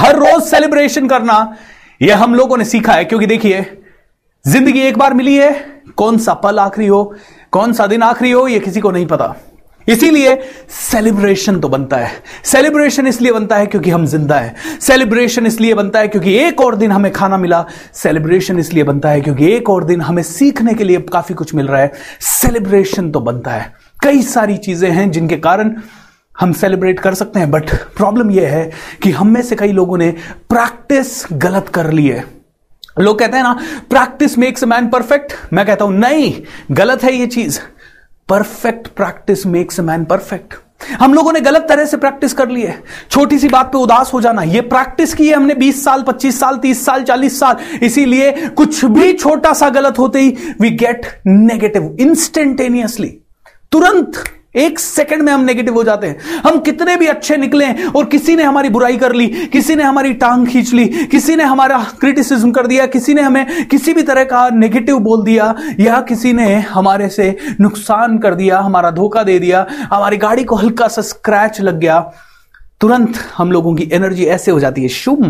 हर रोज celebration करना, यह हम लोगों ने सीखा है। क्योंकि देखिए, ज़िंदगी एक बार मिली है, कौन सा पल आखिरी हो, कौन सा दिन आखिरी हो, यह किसी को नहीं पता। इसीलिए सेलिब्रेशन तो बनता है। सेलिब्रेशन इसलिए बनता है क्योंकि हम ज़िंदा है। सेलिब्रेशन इसलिए बनता है क्योंकि एक और दिन हमें खाना मिला। सेलिब्रेशन इसलिए बनता है क्योंकि एक और दिन हमें सीखने के लिए काफ़ी कुछ मिल रहा है। सेलिब्रेशन तो बनता है। कई सारी चीज़ें हैं जिनके कारण हम सेलिब्रेट कर सकते हैं बट प्रॉब्लम यह है कि हम में से कई लोगों ने प्रैक्टिस गलत कर ली है। लोग कहते हैं ना प्रैक्टिस मेक्स मैन परफेक्ट मैं कहता हूँ, नहीं, गलत है ये चीज़। Perfect practice makes man perfect हम लोगों ने गलत तरह से प्रैक्टिस कर ली है। छोटी सी बात पे उदास हो जाना, ये प्रैक्टिस की है हमने 20 साल 25 साल 30 साल 40 साल। इसीलिए कुछ भी छोटा सा गलत होते ही वी गेट नेगेटिव इंस्टेंटेनियसली तुरंत एक सेकंड में हम नेगेटिव हो जाते हैं। हम कितने भी अच्छे निकले और किसी ने हमारी बुराई कर ली, किसी ने हमारी टांग खींच ली, किसी ने हमारा क्रिटिसिज्म कर दिया, किसी ने हमें किसी भी तरह का नेगेटिव बोल दिया, या किसी ने हमारे से नुकसान कर दिया, हमारा धोखा दे दिया, हमारी गाड़ी को हल्का सा स्क्रैच लग गया, तुरंत हम लोगों की एनर्जी ऐसे हो जाती है, शुम।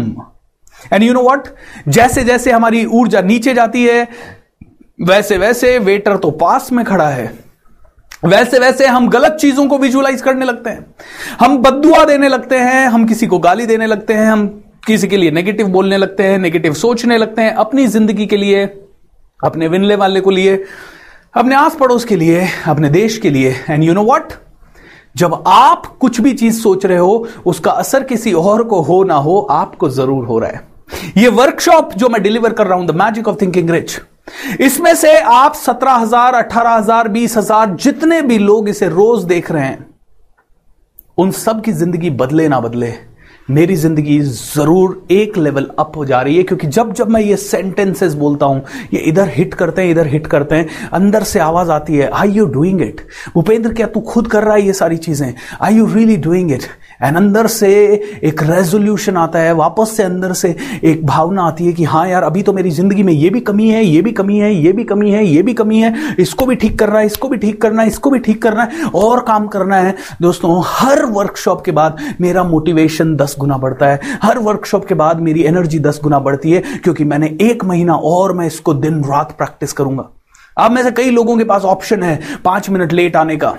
एंड यू नो वॉट जैसे जैसे हमारी ऊर्जा नीचे जाती है, वैसे वैसे वेटर तो पास में खड़ा है। वैसे वैसे हम गलत चीज़ों को विजुअलाइज करने लगते हैं। हम बदुआ देने लगते हैं, हम किसी को गाली देने लगते हैं, हम किसी के लिए नेगेटिव बोलने लगते हैं नेगेटिव सोचने लगते हैं, अपनी ज़िंदगी के लिए, अपने विनले वाले को लिए, अपने आस पड़ोस के लिए, अपने देश के लिए। एंड यू नो वट जब आप कुछ भी चीज़ सोच रहे हो, उसका असर किसी और को हो ना हो, आपको ज़रूर हो रहा है। ये वर्कशॉप जो मैं डिलीवर कर रहा हूँ the magic of thinking rich इसमें से आप सत्रह हज़ार, अठारह हज़ार, बीस हज़ार, जितने भी लोग इसे रोज देख रहे हैं, उन सब की ज़िंदगी बदले ना बदले। मेरी ज़िंदगी ज़रूर एक लेवल अप हो जा रही है, क्योंकि जब जब मैं ये सेंटेंसेस बोलता हूँ, ये इधर हिट करते हैं, इधर हिट करते हैं, अंदर से आवाज़ आती है I you doing it Bhupendra क्या तू खुद कर रहा है ये सारी चीज़ें? I you really doing it and अंदर से एक रेजोल्यूशन आता है, वापस से अंदर से एक भावना आती है कि हाँ यार, अभी तो मेरी ज़िंदगी में ये भी कमी है, ये भी कमी है, ये भी कमी है, ये भी कमी है, इसको भी ठीक करना है, इसको भी ठीक करना है, इसको भी ठीक करना है, और काम करना है। दोस्तों, हर वर्कशॉप के बाद मेरा मोटिवेशन दस गुना बढ़ता है। हर वर्कशॉप के बाद मेरी एनर्जी दस गुना बढ़ती है, क्योंकि मैंने एक महीना और मैं इसको दिन रात प्रैक्टिस करूँगा। आप में से कई लोगों के पास ऑप्शन है पाँच मिनट लेट आने का।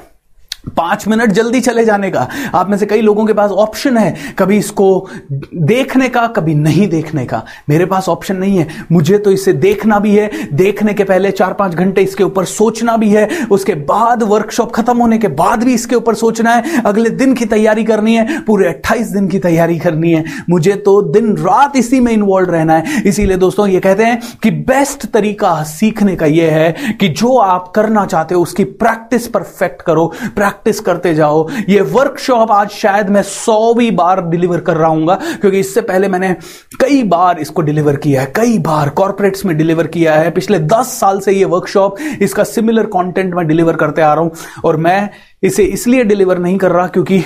पाँच मिनट जल्दी चले जाने का। आप में से कई लोगों के पास ऑप्शन है कभी इसको देखने का, कभी नहीं देखने का। मेरे पास ऑप्शन नहीं है। मुझे तो इसे देखना भी है। देखने के पहले चार पाँच घंटे इसके ऊपर सोचना भी है। उसके बाद वर्कशॉप खत्म होने के बाद भी इसके ऊपर सोचना है। अगले दिन की तैयारी करनी है। पूरे अट्ठाईस दिन की तैयारी करनी है। मुझे तो दिन रात इसी में इन्वॉल्व रहना है। इसीलिए दोस्तों, ये कहते हैं कि बेस्ट तरीका सीखने का यह है कि जो आप करना चाहते हो, उसकी प्रैक्टिस परफेक्ट करो। प्रैक्टिस करते जाओ। ये वर्कशॉप आज शायद मैं सौवीं बार डिलीवर कर रहा हूँ क्योंकि इससे पहले मैंने कई बार इसको डिलीवर किया है, कई बार कॉर्पोरेट्स में डिलीवर किया है। पिछले दस साल से ये वर्कशॉप इसका सिमिलर कॉन्टेंट मैं डिलीवर करते आ रहा हूँ, और मैं इसे इसलिए डिलीवर नहीं कर रहा क्योंकि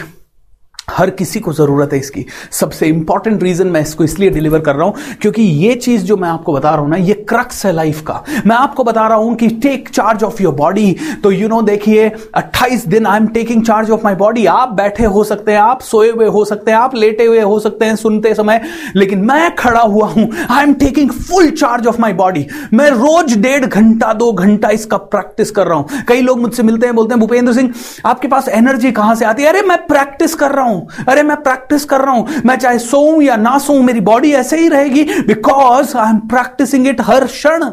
हर किसी को ज़रूरत है इसकी। सबसे इंपॉर्टेंट रीजन मैं इसको इसलिए डिलीवर कर रहा हूँ, क्योंकि ये चीज़ जो मैं आपको बता रहा हूँ ना, ये क्रक्स है लाइफ का। मैं आपको बता रहा हूँ कि take charge of your body तो यू नो देखिए 28 दिन I am taking charge of my body आप बैठे हो सकते हैं, आप सोए हुए हो सकते हैं, आप लेटे हुए हो सकते हैं सुनते समय, लेकिन मैं खड़ा हुआ हूँ। I am taking full charge of my body मैं रोज डेढ़ घंटा, दो घंटा इसका प्रैक्टिस कर रहा हूँ। कई लोग मुझसे मिलते हैं, बोलते हैं, भूपेंद्र सिंह, आपके पास एनर्जी कहाँ से आती है? अरे, मैं प्रैक्टिस कर रहा हूँ। हूँ। अरे, मैं प्रैक्टिस कर रहा हूँ। मैं चाहे सोऊं या ना सोऊं, मेरी बॉडी ऐसे ही रहेगी because I am practising it हर क्षण।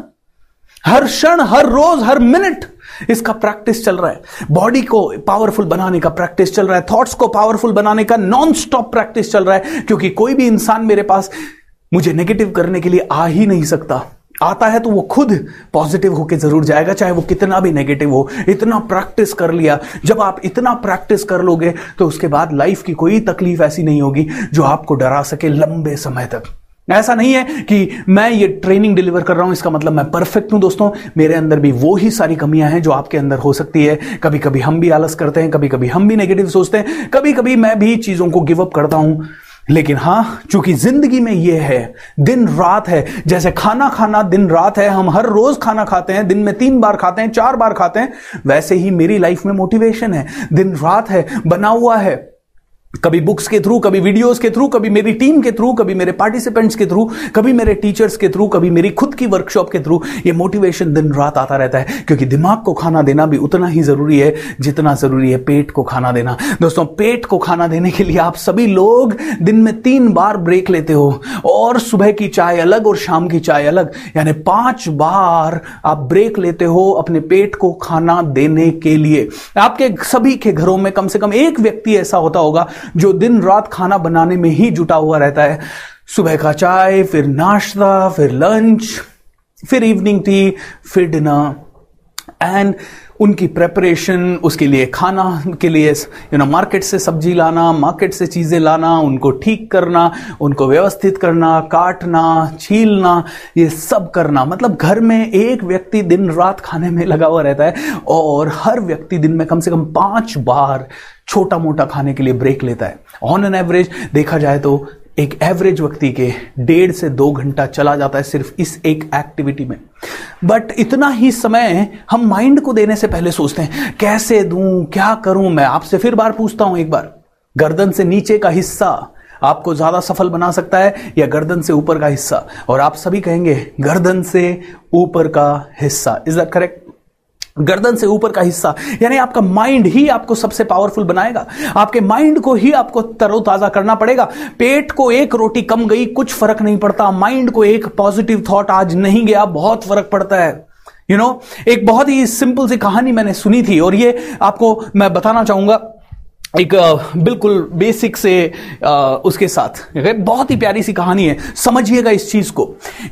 हर क्षण, हर रोज, हर मिनट इसका प्रैक्टिस चल रहा है। बॉडी को पावरफुल बनाने का प्रैक्टिस चल रहा है। थॉट्स को पावरफुल बनाने का नॉन स्टॉप प्रैक्टिस चल रहा है। क्योंकि कोई भी इंसान मेरे पास मुझे नेगेटिव करने के लिए आ ही नहीं सकता। आता है तो वो खुद पॉजिटिव होके ज़रूर जाएगा, चाहे वो कितना भी नेगेटिव हो। इतना प्रैक्टिस कर लिया। जब आप इतना प्रैक्टिस कर लोगे तो उसके बाद लाइफ की कोई तकलीफ़ ऐसी नहीं होगी जो आपको डरा सके लंबे समय तक। ऐसा नहीं है कि मैं ये ट्रेनिंग डिलीवर कर रहा हूँ, इसका मतलब मैं परफेक्ट हूँ, दोस्तों। मेरे अंदर भी वो ही सारी कमियाँ हैं जो आपके अंदर हो सकती है। कभी कभी हम भी आलस करते हैं कभी कभी हम भी नेगेटिव सोचते हैं। कभी कभी मैं भी चीज़ों को गिव अप करता हूँ। लेकिन हाँ चूँकि ज़िंदगी में यह है, दिन रात है, जैसे खाना खाना दिन रात है, हम हर रोज खाना खाते हैं, दिन में तीन बार खाते हैं, चार बार खाते हैं, वैसे ही मेरी लाइफ में मोटिवेशन है, दिन रात है, बना हुआ है। कभी बुक्स के थ्रू कभी वीडियोस के थ्रू कभी मेरी टीम के थ्रू कभी मेरे पार्टिसिपेंट्स के थ्रू कभी मेरे टीचर्स के थ्रू कभी मेरी खुद की वर्कशॉप के थ्रू ये मोटिवेशन दिन रात आता रहता है। क्योंकि दिमाग को खाना देना भी उतना ही ज़रूरी है जितना ज़रूरी है पेट को खाना देना। दोस्तों, पेट को खाना देने के लिए आप सभी लोग दिन में तीन बार ब्रेक लेते हो। और सुबह की चाय अलग और शाम की चाय अलग। यानी पाँच बार आप ब्रेक लेते हो अपने पेट को खाना देने के लिए। आपके सभी के घरों में कम से कम एक व्यक्ति ऐसा होता होगा जो दिन रात खाना बनाने में ही जुटा हुआ रहता है। सुबह का चाय, फिर नाश्ता, फिर लंच फिर इवनिंग टी फिर डिनर एंड उनकी प्रेपरेशन उसके लिए खाना, के लिए यू नो मार्केट से सब्ज़ी लाना मार्केट से चीज़ें लाना, उनको ठीक करना, उनको व्यवस्थित करना, काटना, छीलना, ये सब करना। मतलब घर में एक व्यक्ति दिन रात खाने में लगा हुआ रहता है और हर व्यक्ति दिन में कम से कम पाँच बार छोटा मोटा खाने के लिए ब्रेक लेता है। ऑन एन एवरेज देखा जाए तो एक एवरेज व्यक्ति के डेढ़ से दो घंटा चला जाता है सिर्फ़ इस एक एक्टिविटी में। बट इतना ही समय हम माइंड को देने से पहले सोचते हैं, कैसे दूँ? क्या करूँ? मैं आपसे फिर बार पूछता हूँ एक बार। गर्दन से नीचे का हिस्सा आपको ज़्यादा सफल बना सकता है या गर्दन से ऊपर का हिस्सा? और आप सभी कहेंगे, गर्दन से ऊपर का हिस्सा। इज़ दैट करेक्ट गर्दन से ऊपर का हिस्सा। यानी आपका माइंड ही आपको सबसे पावरफुल बनाएगा। आपके माइंड को ही आपको तरोताजा करना पड़ेगा। पेट को एक रोटी कम गई कुछ फ़र्क नहीं पड़ता। माइंड को एक पॉजिटिव थॉट आज नहीं गया बहुत फ़र्क पड़ता है। यू you नो know, एक बहुत ही सिंपल सी कहानी मैंने सुनी थी और ये आपको मैं बताना चाहूँगा। एक बिल्कुल बेसिक से उसके साथ। बहुत ही प्यारी सी कहानी है। समझिएगा इस चीज़ को।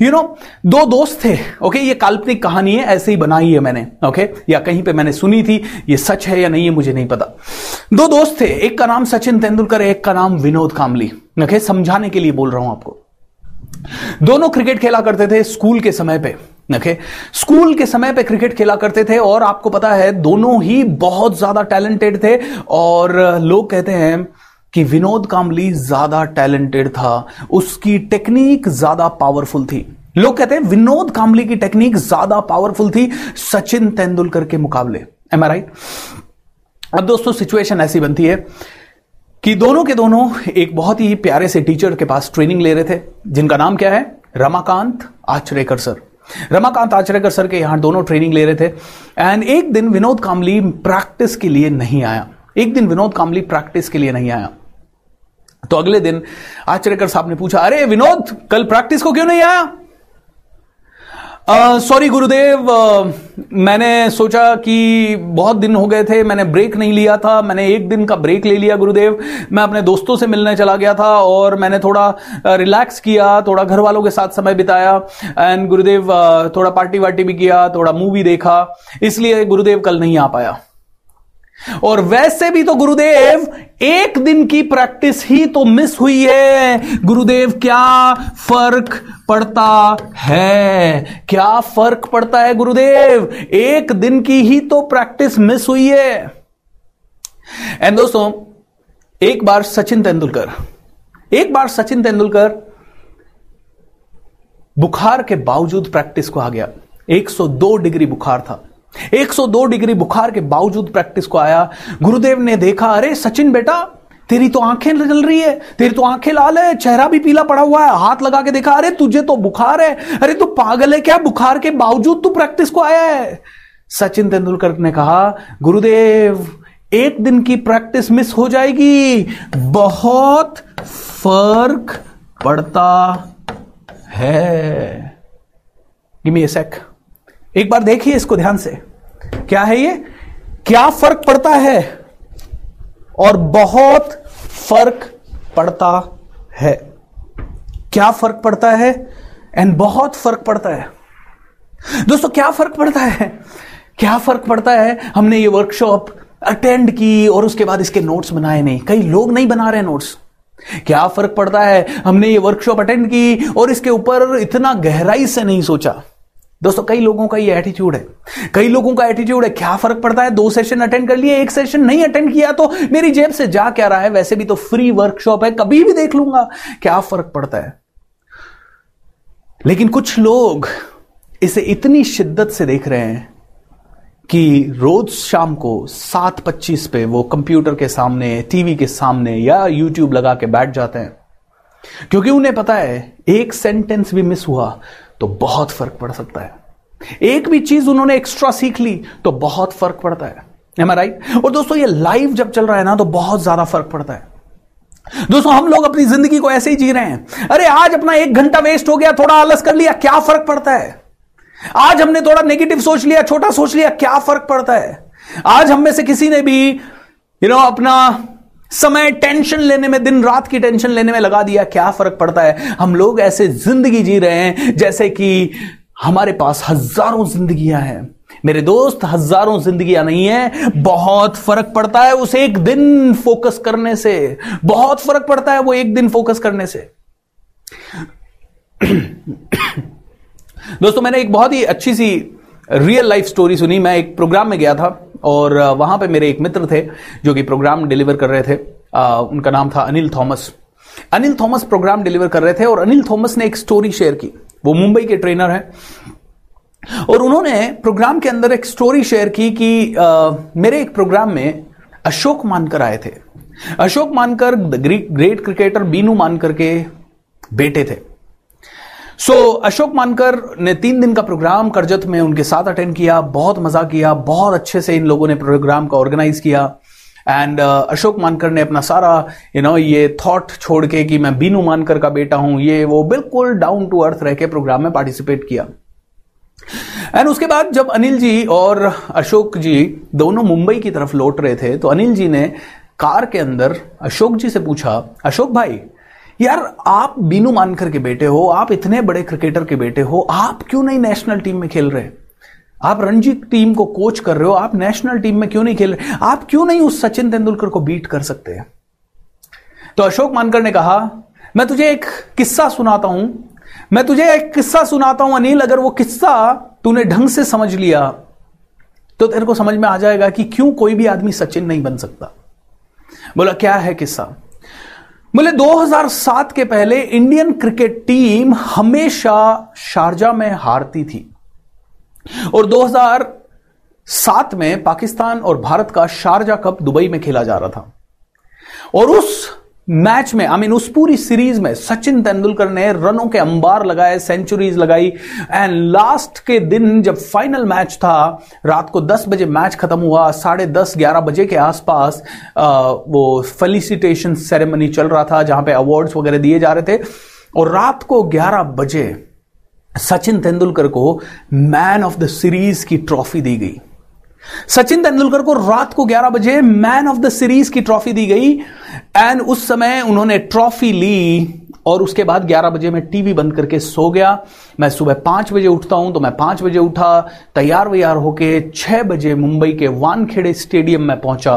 यू you नो know, दो दोस्त थे ओके ये काल्पनिक कहानी है ऐसे ही बनाई है मैंने ओके या कहीं पे मैंने सुनी थी ये सच है या नहीं है मुझे नहीं पता। दो दोस्त थे एक का नाम सचिन तेंदुलकर एक का नाम विनोद कामली ओके समझाने के लिए बोल रहा हूँ आपको। दोनों क्रिकेट खेला करते थे स्कूल के समय पे। ओके स्कूल के समय पे क्रिकेट खेला करते थे और आपको पता है, दोनों ही बहुत ज़्यादा टैलेंटेड थे और लोग कहते हैं कि विनोद कामली ज़्यादा टैलेंटेड था। उसकी टेक्निक ज़्यादा पावरफुल थी। लोग कहते हैं, विनोद कामली की टेक्निक ज़्यादा पावरफुल थी सचिन तेंदुलकर के मुकाबले. एम राइट अब दोस्तों सिचुएशन ऐसी बनती है कि दोनों के दोनों एक बहुत ही प्यारे से टीचर के पास ट्रेनिंग ले रहे थे, जिनका नाम क्या है? रमाकांत आचरेकर सर। रमाकांत आचरेकर सर के यहाँ दोनों ट्रेनिंग ले रहे थे। एंड एक दिन विनोद कामली प्रैक्टिस के लिए नहीं आया। एक दिन विनोद कामली प्रैक्टिस के लिए नहीं आया। तो अगले दिन आचरेकर साहब ने पूछा, अरे विनोद, कल प्रैक्टिस को क्यों नहीं आया? सॉरी गुरुदेव मैंने सोचा कि बहुत दिन हो गए थे, मैंने ब्रेक नहीं लिया था, मैंने एक दिन का ब्रेक ले लिया, गुरुदेव। मैं अपने दोस्तों से मिलने चला गया था और मैंने थोड़ा रिलैक्स किया, थोड़ा घर वालों के साथ समय बिताया। एंड गुरुदेव थोड़ा पार्टी वार्टी भी किया, थोड़ा मूवी देखा, इसलिए गुरुदेव कल नहीं आ पाया। और वैसे भी तो गुरुदेव, एक दिन की प्रैक्टिस ही तो मिस हुई है। गुरुदेव, क्या फ़र्क पड़ता है? क्या फ़र्क पड़ता है गुरुदेव? एक दिन की ही तो प्रैक्टिस मिस हुई है। एंड दोस्तों, एक बार सचिन तेंदुलकर, एक बार सचिन तेंदुलकर बुखार के बावजूद प्रैक्टिस को आ गया। 102 डिग्री बुखार था। 102 डिग्री बुखार के बावजूद प्रैक्टिस को आया। गुरुदेव ने देखा, अरे, सचिन बेटा, तेरी तो आँखें जल रही है, तेरी तो आँखें लाल है, चेहरा भी पीला पड़ा हुआ है। हाथ लगा के देखा, अरे, तुझे तो बुखार है, अरे, तू पागल है क्या? बुखार के बावजूद तू प्रैक्टिस को आया है? सचिन तेंदुलकर ने कहा, गुरुदेव, एक दिन की प्रैक्टिस मिस हो जाएगी। बहुत फ़र्क पड़ता है। Give me a sec. एक बार देखिए इसको ध्यान से। क्या है ये? क्या फ़र्क पड़ता है? और बहुत फ़र्क पड़ता है। क्या फ़र्क पड़ता है? एंड बहुत फ़र्क पड़ता है। दोस्तों, क्या फ़र्क पड़ता है? क्या फ़र्क पड़ता है? हमने ये वर्कशॉप अटेंड की और उसके बाद इसके नोट्स बनाए नहीं। कई लोग नहीं बना रहे नोट्स क्या फ़र्क पड़ता है? हमने ये वर्कशॉप अटेंड की और इसके ऊपर इतना गहराई से नहीं सोचा। दोस्तों, कई लोगों का ये एटीट्यूड है। कई लोगों का एटीट्यूड है, क्या फ़र्क पड़ता है? दो सेशन अटेंड कर लिए, एक सेशन नहीं अटेंड किया तो मेरी जेब से जा क्या रहा है? वैसे भी तो फ्री वर्कशॉप है, कभी भी देख लूँगा। क्या फ़र्क पड़ता है? लेकिन कुछ लोग इसे इतनी शिद्दत से देख रहे हैं कि रोज शाम को सात पच्चीस पे वो कंप्यूटर के सामने टीवी के सामने या यूट्यूब लगा के बैठ जाते हैं। क्योंकि उन्हें पता है, एक सेंटेंस भी मिस हुआ तो बहुत फ़र्क पड़ सकता है। एक भी चीज़ उन्होंने एक्स्ट्रा सीख ली तो बहुत फ़र्क पड़ता है। राइट और दोस्तों, ये लाइव जब चल रहा है ना तो बहुत ज़्यादा फ़र्क पड़ता है। दोस्तों, हम लोग अपनी ज़िंदगी को ऐसे ही जी रहे हैं। अरे, आज अपना एक घंटा वेस्ट हो गया, थोड़ा आलस कर लिया, क्या फ़र्क पड़ता है? आज हमने थोड़ा नेगेटिव सोच लिया, छोटा सोच लिया, क्या फ़र्क पड़ता है? आज हम में से किसी ने भी यू नो अपना समय टेंशन लेने में, दिन रात की टेंशन लेने में लगा दिया। क्या फ़र्क पड़ता है? हम लोग ऐसे ज़िंदगी जी रहे हैं जैसे कि हमारे पास हज़ारों जिंदगियाँ हैं। मेरे दोस्त, हज़ारों जिंदगियाँ नहीं है। बहुत फ़र्क पड़ता है उस एक दिन फोकस करने से। बहुत फ़र्क पड़ता है वो एक दिन फोकस करने से। दोस्तों, मैंने एक बहुत ही अच्छी सी रियल लाइफ स्टोरी सुनी। मैं एक प्रोग्राम में गया था। और वहाँ पे मेरे एक मित्र थे जो कि प्रोग्राम डिलीवर कर रहे थे। आ, उनका नाम था Anil Thomas. Anil Thomas program deliver कर रहे थे और अनिल थॉमस ने एक स्टोरी शेयर की। वो मुंबई के ट्रेनर हैं। और उन्होंने प्रोग्राम के अंदर एक स्टोरी शेयर की कि आ, मेरे एक प्रोग्राम में अशोक मानकर आए थे। अशोक मानकर ग्रेट क्रिकेटर बीनू मानकर के बेटे थे। सो so, अशोक मानकर ने तीन दिन का प्रोग्राम करजत में उनके साथ अटेंड किया बहुत मज़ा किया बहुत अच्छे से इन लोगों ने प्रोग्राम का ऑर्गेनाइज किया। एंड uh, अशोक मानकर ने अपना सारा यू you नो know, ये थॉट छोड़ के कि मैं बीनू मानकर का बेटा हूँ ये वो बिल्कुल डाउन टू अर्थ रह के प्रोग्राम में पार्टिसिपेट किया। एंड उसके बाद जब अनिल जी और अशोक जी दोनों मुंबई की तरफ़ लौट रहे थे तो अनिल जी ने कार के अंदर अशोक जी से पूछा अशोक भाई यार, आप बीनू मानकर के बेटे हो, आप इतने बड़े क्रिकेटर के बेटे हो, आप क्यों नहीं नेशनल टीम में खेल रहे? आप रणजी टीम को कोच कर रहे हो, आप नेशनल टीम में क्यों नहीं खेल रहे? आप क्यों नहीं उस सचिन तेंदुलकर को बीट कर सकते हैं? तो अशोक मानकर ने कहा, मैं तुझे एक किस्सा सुनाता हूँ। मैं तुझे एक किस्सा सुनाता हूँ, अनिल, अगर वो किस्सा तूने ढंग से समझ लिया तो तेरे को समझ में आ जाएगा कि क्यों कोई भी आदमी सचिन नहीं बन सकता। बोला, क्या है किस्सा? बोले 2007 के पहले इंडियन क्रिकेट टीम हमेशा शारजा में हारती थी। और 2007 में पाकिस्तान और भारत का शारजा कप दुबई में खेला जा रहा था। और उस मैच में आई मीन उस पूरी सीरीज़ में सचिन तेंदुलकर ने रनों के अंबार लगाए सेंचुरीज लगाई एंड लास्ट के दिन जब फाइनल मैच था, रात को 10 बजे मैच खत्म हुआ, साढ़े दस, ग्यारह बजे के आसपास वो फेलिसिटेशन सेरेमनी चल रहा था, जहाँ पे अवार्ड्स वगैरह दिए जा रहे थे, और रात को 11 बजे सचिन तेंदुलकर को मैन ऑफ़ द सीरीज़ की ट्रॉफी दी गई। सचिन तेंदुलकर को रात को 11 बजे मैन ऑफ़ द सीरीज़ की ट्रॉफी दी गई, एंड उस समय उन्होंने ट्रॉफी ली, और उसके बाद 11 बजे मैं टीवी बंद करके सो गया। मैं सुबह पाँच बजे उठता हूँ तो मैं पाँच बजे उठा, तैयार वैयार होके छह बजे मुंबई के वानखेड़े स्टेडियम में पहुँचा।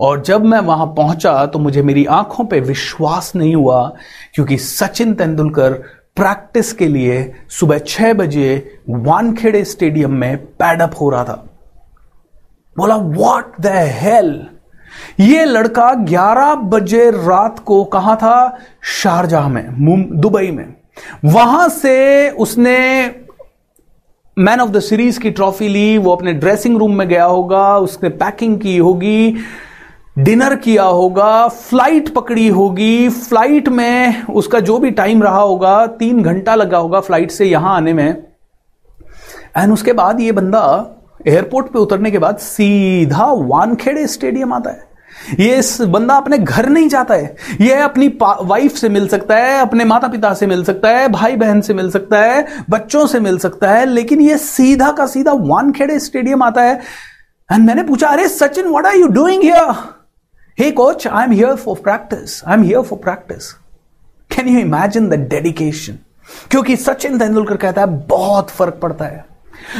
और जब मैं वहाँ पहुँचा तो मुझे मेरी आँखों पे विश्वास नहीं हुआ, क्योंकि सचिन तेंदुलकर प्रैक्टिस के लिए सुबह छह बजे वानखेड़े स्टेडियम में पैडअप हो रहा था। बोला व्हाट द हेल ये लड़का 11 बजे रात को कहा था? शारजाह में दुबई में। वहाँ से उसने मैन ऑफ़ द सीरीज़ की ट्रॉफी ली, वो अपने ड्रेसिंग रूम में गया होगा, उसने पैकिंग की होगी डिनर किया होगा फ़्लाइट पकड़ी होगी फ़्लाइट में उसका जो भी टाइम रहा होगा, तीन घंटा लगा होगा फ़्लाइट से यहाँ आने में। एंड उसके बाद ये बंदा एयरपोर्ट पे उतरने के बाद सीधा वानखेड़े स्टेडियम आता है। ये इस बंदा अपने घर नहीं जाता है। ये अपनी वाइफ से मिल सकता है, अपने माता पिता से मिल सकता है भाई बहन से मिल सकता है, बच्चों से मिल सकता है, लेकिन ये सीधा का सीधा वानखेड़े स्टेडियम आता है। एंड मैंने पूछा, अरे Sachin what are you doing here hey coach I am here for practice I am here for practice can you imagine the dedication क्योंकि सचिन तेंदुलकर कहता है, बहुत फ़र्क पड़ता है।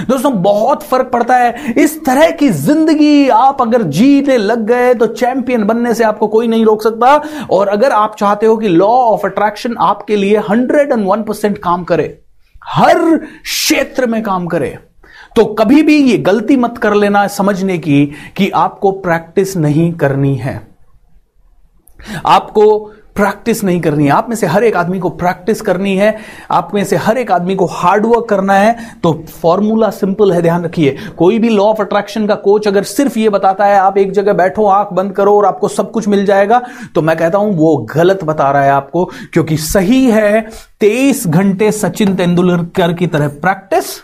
दोस्तों, बहुत फ़र्क पड़ता है। इस तरह की ज़िंदगी आप अगर जीने लग गए तो चैंपियन बनने से आपको कोई नहीं रोक सकता। और अगर आप चाहते हो कि लॉ ऑफ़ अट्रैक्शन आपके लिए हंड्रेड एंड वन परसेंट काम करे, हर क्षेत्र में काम करे तो कभी भी ये गलती मत कर लेना समझने की कि आपको प्रैक्टिस नहीं करनी है। आपको प्रैक्टिस नहीं करनी है। आप में से हर एक आदमी को प्रैक्टिस करनी है। आप में से हर एक आदमी को हार्डवर्क करना है। तो फॉर्मूला सिंपल है, ध्यान रखिए। कोई भी लॉ ऑफ़ अट्रैक्शन का कोच अगर सिर्फ़ ये बताता है, आप एक जगह बैठो, आँख बंद करो और आपको सब कुछ मिल जाएगा तो मैं कहता हूँ वो गलत बता रहा है आपको, क्योंकि सही है तेईस घंटे सचिन तेंदुलकर की तरह प्रैक्टिस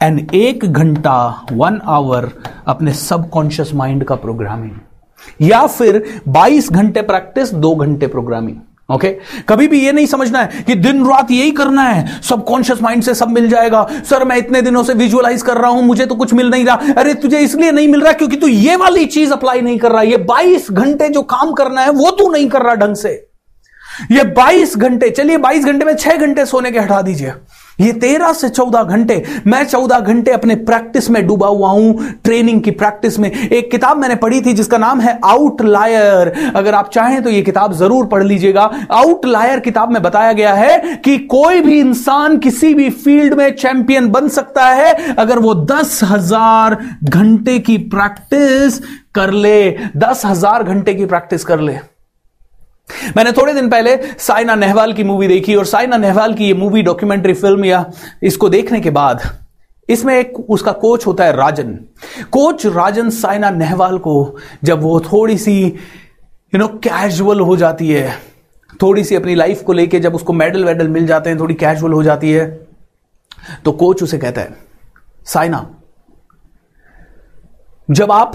एंड एक घंटा वन आवर अपने सबकॉन्शियस माइंड का प्रोग्रामिंग या फिर 22 घंटे प्रैक्टिस, दो घंटे प्रोग्रामिंग ओके okay? कभी भी ये नहीं समझना है कि दिन रात यही करना है सब कॉन्शियस माइंड से सब मिल जाएगा। सर, मैं इतने दिनों से विजुअलाइज कर रहा हूँ, मुझे तो कुछ मिल नहीं रहा। अरे, तुझे इसलिए नहीं मिल रहा क्योंकि तू ये वाली चीज़ अप्लाई नहीं कर रहा। ये 22 घंटे जो काम करना है, वो तू नहीं कर रहा ढंग से। ये 22 घंटे, चलिए 22 घंटे में 6 घंटे सोने के हटा दीजिए। ये तेरह से चौदह घंटे, मैं चौदह घंटे अपने प्रैक्टिस में डूबा हुआ हूँ। ट्रेनिंग की प्रैक्टिस में एक किताब मैंने पढ़ी थी जिसका नाम है आउटलायर। अगर आप चाहें तो ये किताब ज़रूर पढ़ लीजिएगा। आउटलायर किताब में बताया गया है कि कोई भी इंसान किसी भी फ़ील्ड में चैंपियन बन सकता है अगर वो दस हज़ार घंटे की प्रैक्टिस कर ले। दस हज़ार घंटे की प्रैक्टिस कर ले। मैंने थोड़े दिन पहले साइना नेहवाल की मूवी देखी और साइना नेहवाल की ये मूवी डॉक्यूमेंट्री फ़िल्म या इसको देखने के बाद इसमें एक उसका कोच होता है राजन। कोच राजन साइना नेहवाल को जब वो थोड़ी सी यू नो कैजुअल हो जाती है, थोड़ी सी अपनी लाइफ को लेके जब उसको मेडल वेडल मिल जाते हैं, थोड़ी कैजुअल हो जाती है तो कोच उसे कहता है, साइना जब आप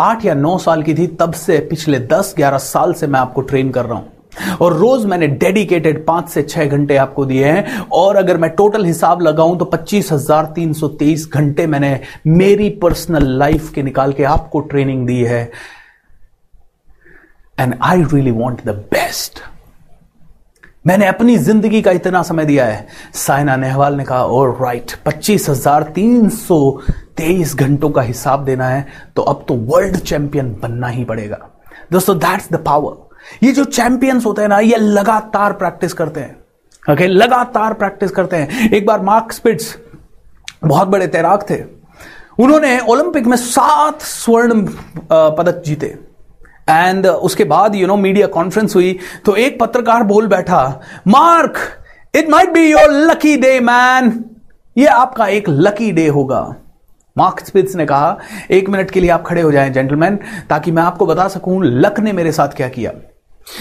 आठ या नौ साल की थी, तब से पिछले दस, ग्यारह साल से मैं आपको ट्रेन कर रहा हूँ। और रोज मैंने डेडिकेटेड पाँच से छह घंटे आपको दिए हैं। और अगर मैं टोटल हिसाब लगाऊँ तो पच्चीस हज़ार तीन सौ तेईस घंटे मैंने मेरी पर्सनल लाइफ के निकाल के आपको ट्रेनिंग दी है। And I really want the best मैंने अपनी ज़िंदगी का इतना समय दिया है। साइना नेहवाल ने कहा और राइट पच्चीस हज़ार तीन सौ तेईस घंटों का हिसाब देना है तो अब तो वर्ल्ड चैंपियन बनना ही पड़ेगा। दोस्तों दैट्स द पावर ये जो चैंपियंस होते हैं ना, ये लगातार प्रैक्टिस करते हैं। Okay okay? लगातार प्रैक्टिस करते हैं। एक बार मार्क स्पिट्स बहुत बड़े तैराक थे। उन्होंने ओलंपिक में सात स्वर्ण पदक जीते। एंड उसके बाद यू नो मीडिया कॉन्फ्रेंस हुई तो एक पत्रकार बोल बैठा Mark it might be your lucky day man ये आपका एक लकी डे होगा। मार्क स्पिट्स ने कहा, एक मिनट के लिए आप खड़े हो जाएँ, जेंटलमैन, ताकि मैं आपको बता सकूँ लक ने मेरे साथ क्या किया।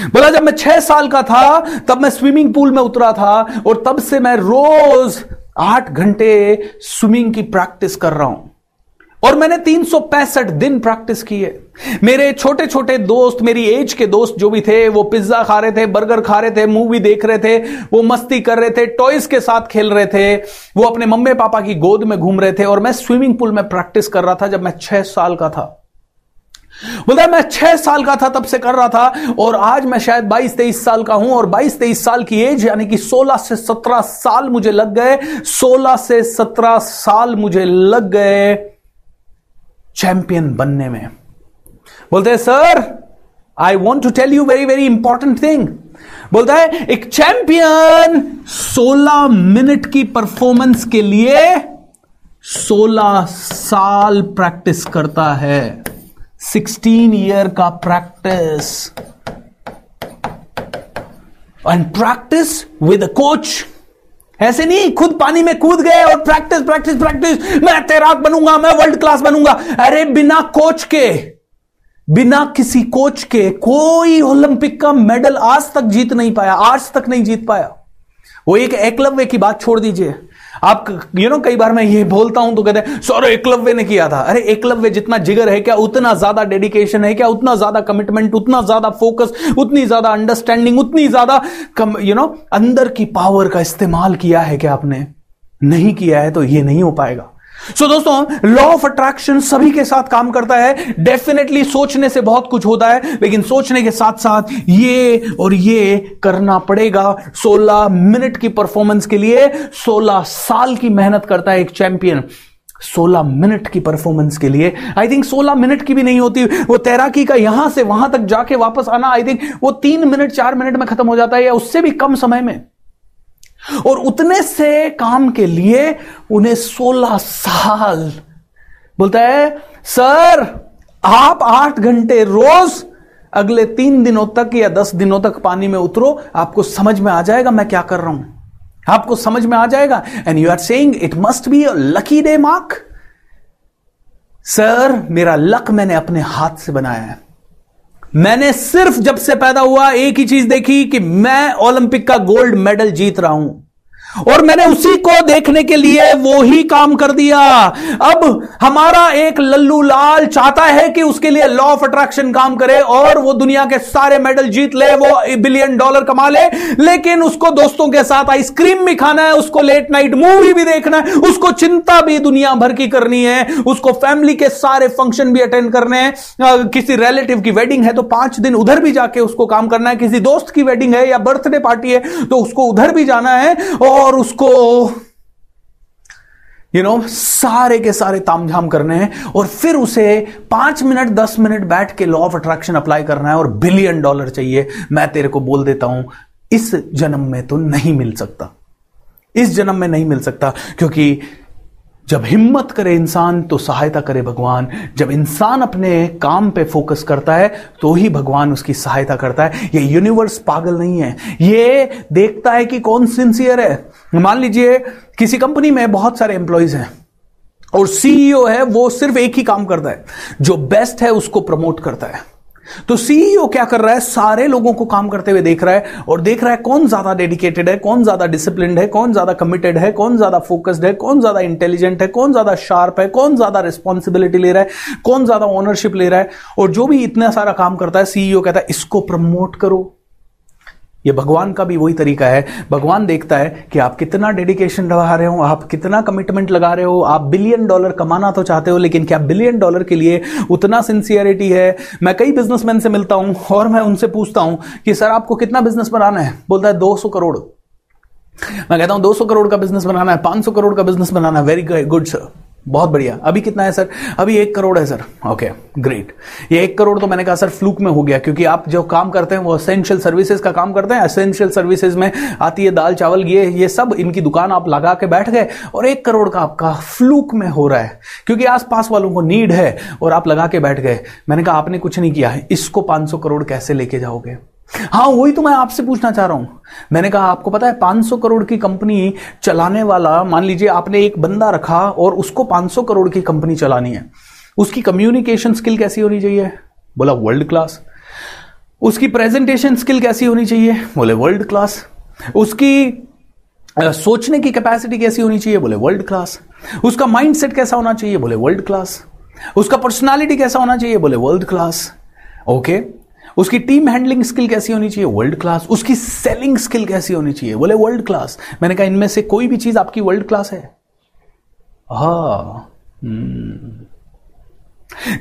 बोला, जब मैं छह साल का था, तब मैं स्विमिंग पूल में उतरा था, और तब से मैं रोज आठ घंटे स्विमिंग की प्रैक्टिस कर रहा हूँ। और मैंने तीन सौ पैंसठ दिन प्रैक्टिस की है मेरे छोटे छोटे दोस्त, मेरी एज के दोस्त जो भी थे, वो पिज्जा खा रहे थे बर्गर खा रहे थे मूवी देख रहे थे, वो मस्ती कर रहे थे टॉयज के साथ खेल रहे थे, वो अपने मम्मी पापा की गोद में घूम रहे थे और मैं स्विमिंग पूल में प्रैक्टिस कर रहा था जब मैं छह साल का था। बोलता मैं छह साल का था, तब से कर रहा था और आज मैं शायद बाईस तेईस साल का हूँ और बाईस तेईस साल की एज यानी कि सोलह से सत्रह साल मुझे लग गए, सोलह से सत्रह साल मुझे लग गए। चैंपियन बनने में। बोलते हैं, sir I want to tell you very very important thing बोलता है, एक चैंपियन 16 मिनट की परफॉर्मेंस के लिए 16 साल प्रैक्टिस करता है। 16 ईयर का practice and practice with a coach ऐसे नहीं, खुद पानी में कूद गए और प्रैक्टिस प्रैक्टिस प्रैक्टिस मैं तैराक बनूँगा, मैं वर्ल्ड क्लास बनूँगा। अरे बिना कोच के, बिना किसी कोच के कोई ओलंपिक का मेडल आज तक जीत नहीं पाया, आज तक नहीं जीत पाया। वो एक एकलव्य की बात छोड़ दीजिए। आप यू नो कई बार मैं ये बोलता हूँ तो कहते हैं सर एकलव्य ने किया था। अरे, एकलव्य जितना जिगर है, क्या उतना ज़्यादा डेडिकेशन है, क्या उतना ज़्यादा कमिटमेंट उतना ज़्यादा फोकस उतनी ज़्यादा अंडरस्टैंडिंग उतनी ज़्यादा यू नो अंदर की पावर का इस्तेमाल किया है क्या आपने? नहीं किया है तो ये नहीं हो पाएगा। सो so, दोस्तों लॉ ऑफ़ अट्रैक्शन सभी के साथ काम करता है। डेफिनेटली सोचने से बहुत कुछ होता है लेकिन सोचने के साथ साथ ये और ये करना पड़ेगा। 16 मिनट की परफॉर्मेंस के लिए 16 साल की मेहनत करता है एक चैंपियन 16 मिनट की परफॉर्मेंस के लिए। आई थिंक 16 मिनट की भी नहीं होती। वो तैराकी का यहाँ से वहाँ तक जाके वापस आना आई थिंक वो तीन मिनट चार मिनट में खत्म हो जाता है या उससे भी कम समय में। और उतने से काम के लिए उन्हें सोलह साल। बोलता है, सर, आप आठ घंटे रोज अगले तीन दिनों तक या दस दिनों तक पानी में उतरो, आपको समझ में आ जाएगा मैं क्या कर रहा हूँ। आपको समझ में आ जाएगा। And you are saying it must be a lucky day Mark sir, मेरा लक मैंने अपने हाथ से बनाया है। मैंने सिर्फ़ जब से पैदा हुआ, एक ही चीज़ देखी कि मैं ओलंपिक का गोल्ड मेडल जीत रहा हूँ। और मैंने उसी को देखने के लिए वो ही काम कर दिया। अब हमारा एक लल्लू लाल चाहता है कि उसके लिए लॉ ऑफ़ अट्रैक्शन काम करे और वो दुनिया के सारे मेडल जीत ले, वो बिलियन डॉलर कमा ले। लेकिन उसको दोस्तों के साथ आइसक्रीम भी खाना है, उसको लेट नाइट मूवी भी देखना है, उसको चिंता भी दुनिया भर की करनी है, उसको फैमिली के सारे फ़ंक्शन भी अटेंड करने हैं। किसी रिलेटिव की वेडिंग है तो पाँच दिन उधर भी जाके उसको काम करना है, किसी दोस्त की वेडिंग है या बर्थडे पार्टी है तो उसको उधर भी जाना है। और और उसको यू you नो know, सारे के सारे तामझाम करने हैं और फिर उसे पाँच मिनट दस मिनट बैठ के लॉ ऑफ़ अट्रैक्शन अप्लाई करना है और बिलियन डॉलर चाहिए। मैं तेरे को बोल देता हूँ इस जन्म में तो नहीं मिल सकता। इस जन्म में नहीं मिल सकता क्योंकि जब हिम्मत करे इंसान तो सहायता करे भगवान। जब इंसान अपने काम पे फोकस करता है तो ही भगवान उसकी सहायता करता है। ये यूनिवर्स पागल नहीं है। ये देखता है कि कौन सिंसियर है। मान लीजिए, किसी कंपनी में बहुत सारे एम्प्लॉयज़ हैं, और सीईओ है, वो सिर्फ़ एक ही काम करता है। जो बेस्ट है, उसको प्रमोट करता है। तो सीईओ क्या कर रहा है? सारे लोगों को काम करते हुए देख रहा है और देख रहा है कौन ज़्यादा डेडिकेटेड है, कौन ज़्यादा डिसिप्लिन है, कौन ज़्यादा कमिटेड है, कौन ज़्यादा फोकस्ड है, कौन ज़्यादा इंटेलिजेंट है, कौन ज़्यादा शार्प है, कौन ज़्यादा रिस्पॉन्सिबिलिटी ले रहा है, कौन ज़्यादा ओनरशिप ले रहा है और जो भी इतना सारा काम करता है सीईओ कहता है, इसको प्रमोट करो। ये भगवान का भी वही तरीका है। भगवान देखता है कि आप कितना डेडिकेशन लगा रहे हो, आप कितना कमिटमेंट लगा रहे हो, आप बिलियन डॉलर कमाना तो चाहते हो, लेकिन क्या बिलियन डॉलर के लिए उतना सिंसियरिटी है? मैं कई बिजनेसमैन से मिलता हूँ और मैं उनसे पूछता हूँ कि, सर, आपको कितना बिज़नेस बनाना है? बोलता है, दो सौ करोड़। मैं कहता हूँ 200 करोड़ का बिज़नेस बनाना है 500 करोड़ का बिज़नेस बनाना है। वेरी गुड सर बहुत बढ़िया। अभी कितना है, सर? अभी एक करोड़ है, सर। ओके ग्रेट ये एक करोड़ तो मैंने कहा, सर फ्लूक में हो गया, क्योंकि आप जो काम करते हैं, वो असेंशियल सर्विसेज़ का काम करते हैं। असेंशियल सर्विसेज़ में आती है दाल, चावल, ये ये सब, इनकी दुकान आप लगा के बैठ गए, और एक करोड़ का आपका फ्लूक में हो रहा है, क्योंकि आसपास वालों को नीड है, और आप लगा के बैठ गए। मैंने कहा, आपने कुछ नहीं किया है इसको पाँच करोड़ कैसे लेके जाओगे? हाँ वही तो मैं आपसे पूछना चाह रहा हूँ। मैंने कहा, आपको पता है 500 करोड़ की कंपनी चलाने वाला, मान लीजिए, आपने एक बंदा रखा और उसको 500 करोड़ की कंपनी चलानी है। उसकी कम्युनिकेशन स्किल कैसी होनी चाहिए? बोला वर्ल्ड क्लास उसकी प्रेजेंटेशन स्किल कैसी होनी चाहिए? बोले वर्ल्ड क्लास उसकी सोचने की कैपेसिटी कैसी होनी चाहिए? बोले वर्ल्ड क्लास उसका माइंड सेट कैसा होना चाहिए? बोले वर्ल्ड क्लास उसका पर्सनालिटी कैसा होना चाहिए? बोले वर्ल्ड क्लास ओके उसकी टीम हैंडलिंग स्किल कैसी होनी चाहिए? वर्ल्ड क्लास उसकी सेलिंग स्किल कैसी होनी चाहिए? बोले वर्ल्ड क्लास मैंने कहा, इनमें से कोई भी चीज़ आपकी वर्ल्ड क्लास है? हा. हम्म।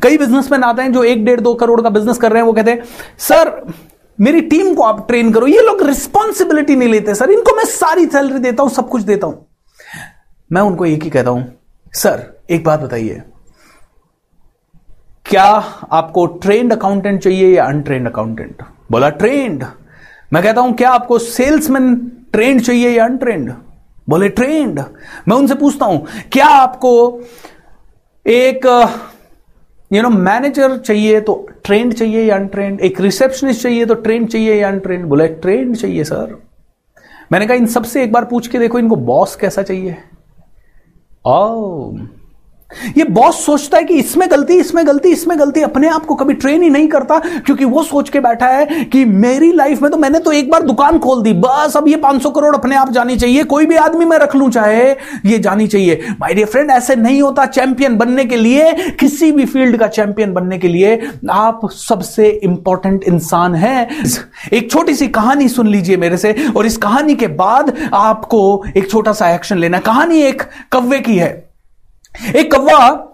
कई बिजनेसमैन आते हैं जो एक डेढ़ दो करोड़ का बिज़नेस कर रहे हैं, वो कहते हैं, सर, मेरी टीम को आप ट्रेन करो। ये लोग रिस्पॉन्सिबिलिटी नहीं लेते, सर। इनको मैं सारी सैलरी देता हूँ, सब कुछ देता हूँ. मैं उनको एक ही कहता हूँ, सर, एक बात बताइए। क्या आपको ट्रेंड अकाउंटेंट चाहिए या अनट्रेंड अकाउंटेंट बोला ट्रेंड मैं कहता हूँ, क्या आपको सेल्समैन ट्रेंड चाहिए या अनट्रेंड बोले ट्रेंड मैं उनसे पूछता हूँ, क्या आपको एक यू नो मैनेजर चाहिए तो ट्रेंड चाहिए या अनट्रेंड एक रिसेप्शनिस्ट चाहिए तो ट्रेंड चाहिए या अनट्रेंड बोले ट्रेंड चाहिए सर मैंने कहा, इन सबसे एक बार पूछ के देखो, इनको बॉस कैसा चाहिए? ओ ये बॉस सोचता है कि इसमें गलती इसमें गलती इसमें गलती, अपने आप को कभी ट्रेन ही नहीं करता, क्योंकि वो सोच के बैठा है कि मेरी लाइफ में तो मैंने तो एक बार दुकान खोल दी, बस अब ये 500 करोड़ अपने आप जानी चाहिए, कोई भी आदमी मैं रख लूँ, चाहे ये जानी चाहिए। माय डियर फ्रेंड ऐसे नहीं होता चैंपियन बनने के लिए, किसी भी फ़ील्ड का चैंपियन बनने के लिए आप सबसे इंपॉर्टेंट इंसान है। एक छोटी सी कहानी सुन लीजिए मेरे से, और इस कहानी के बाद आपको एक छोटा सा एक्शन लेना कहानी एक कव्वे की है। एक कौवा,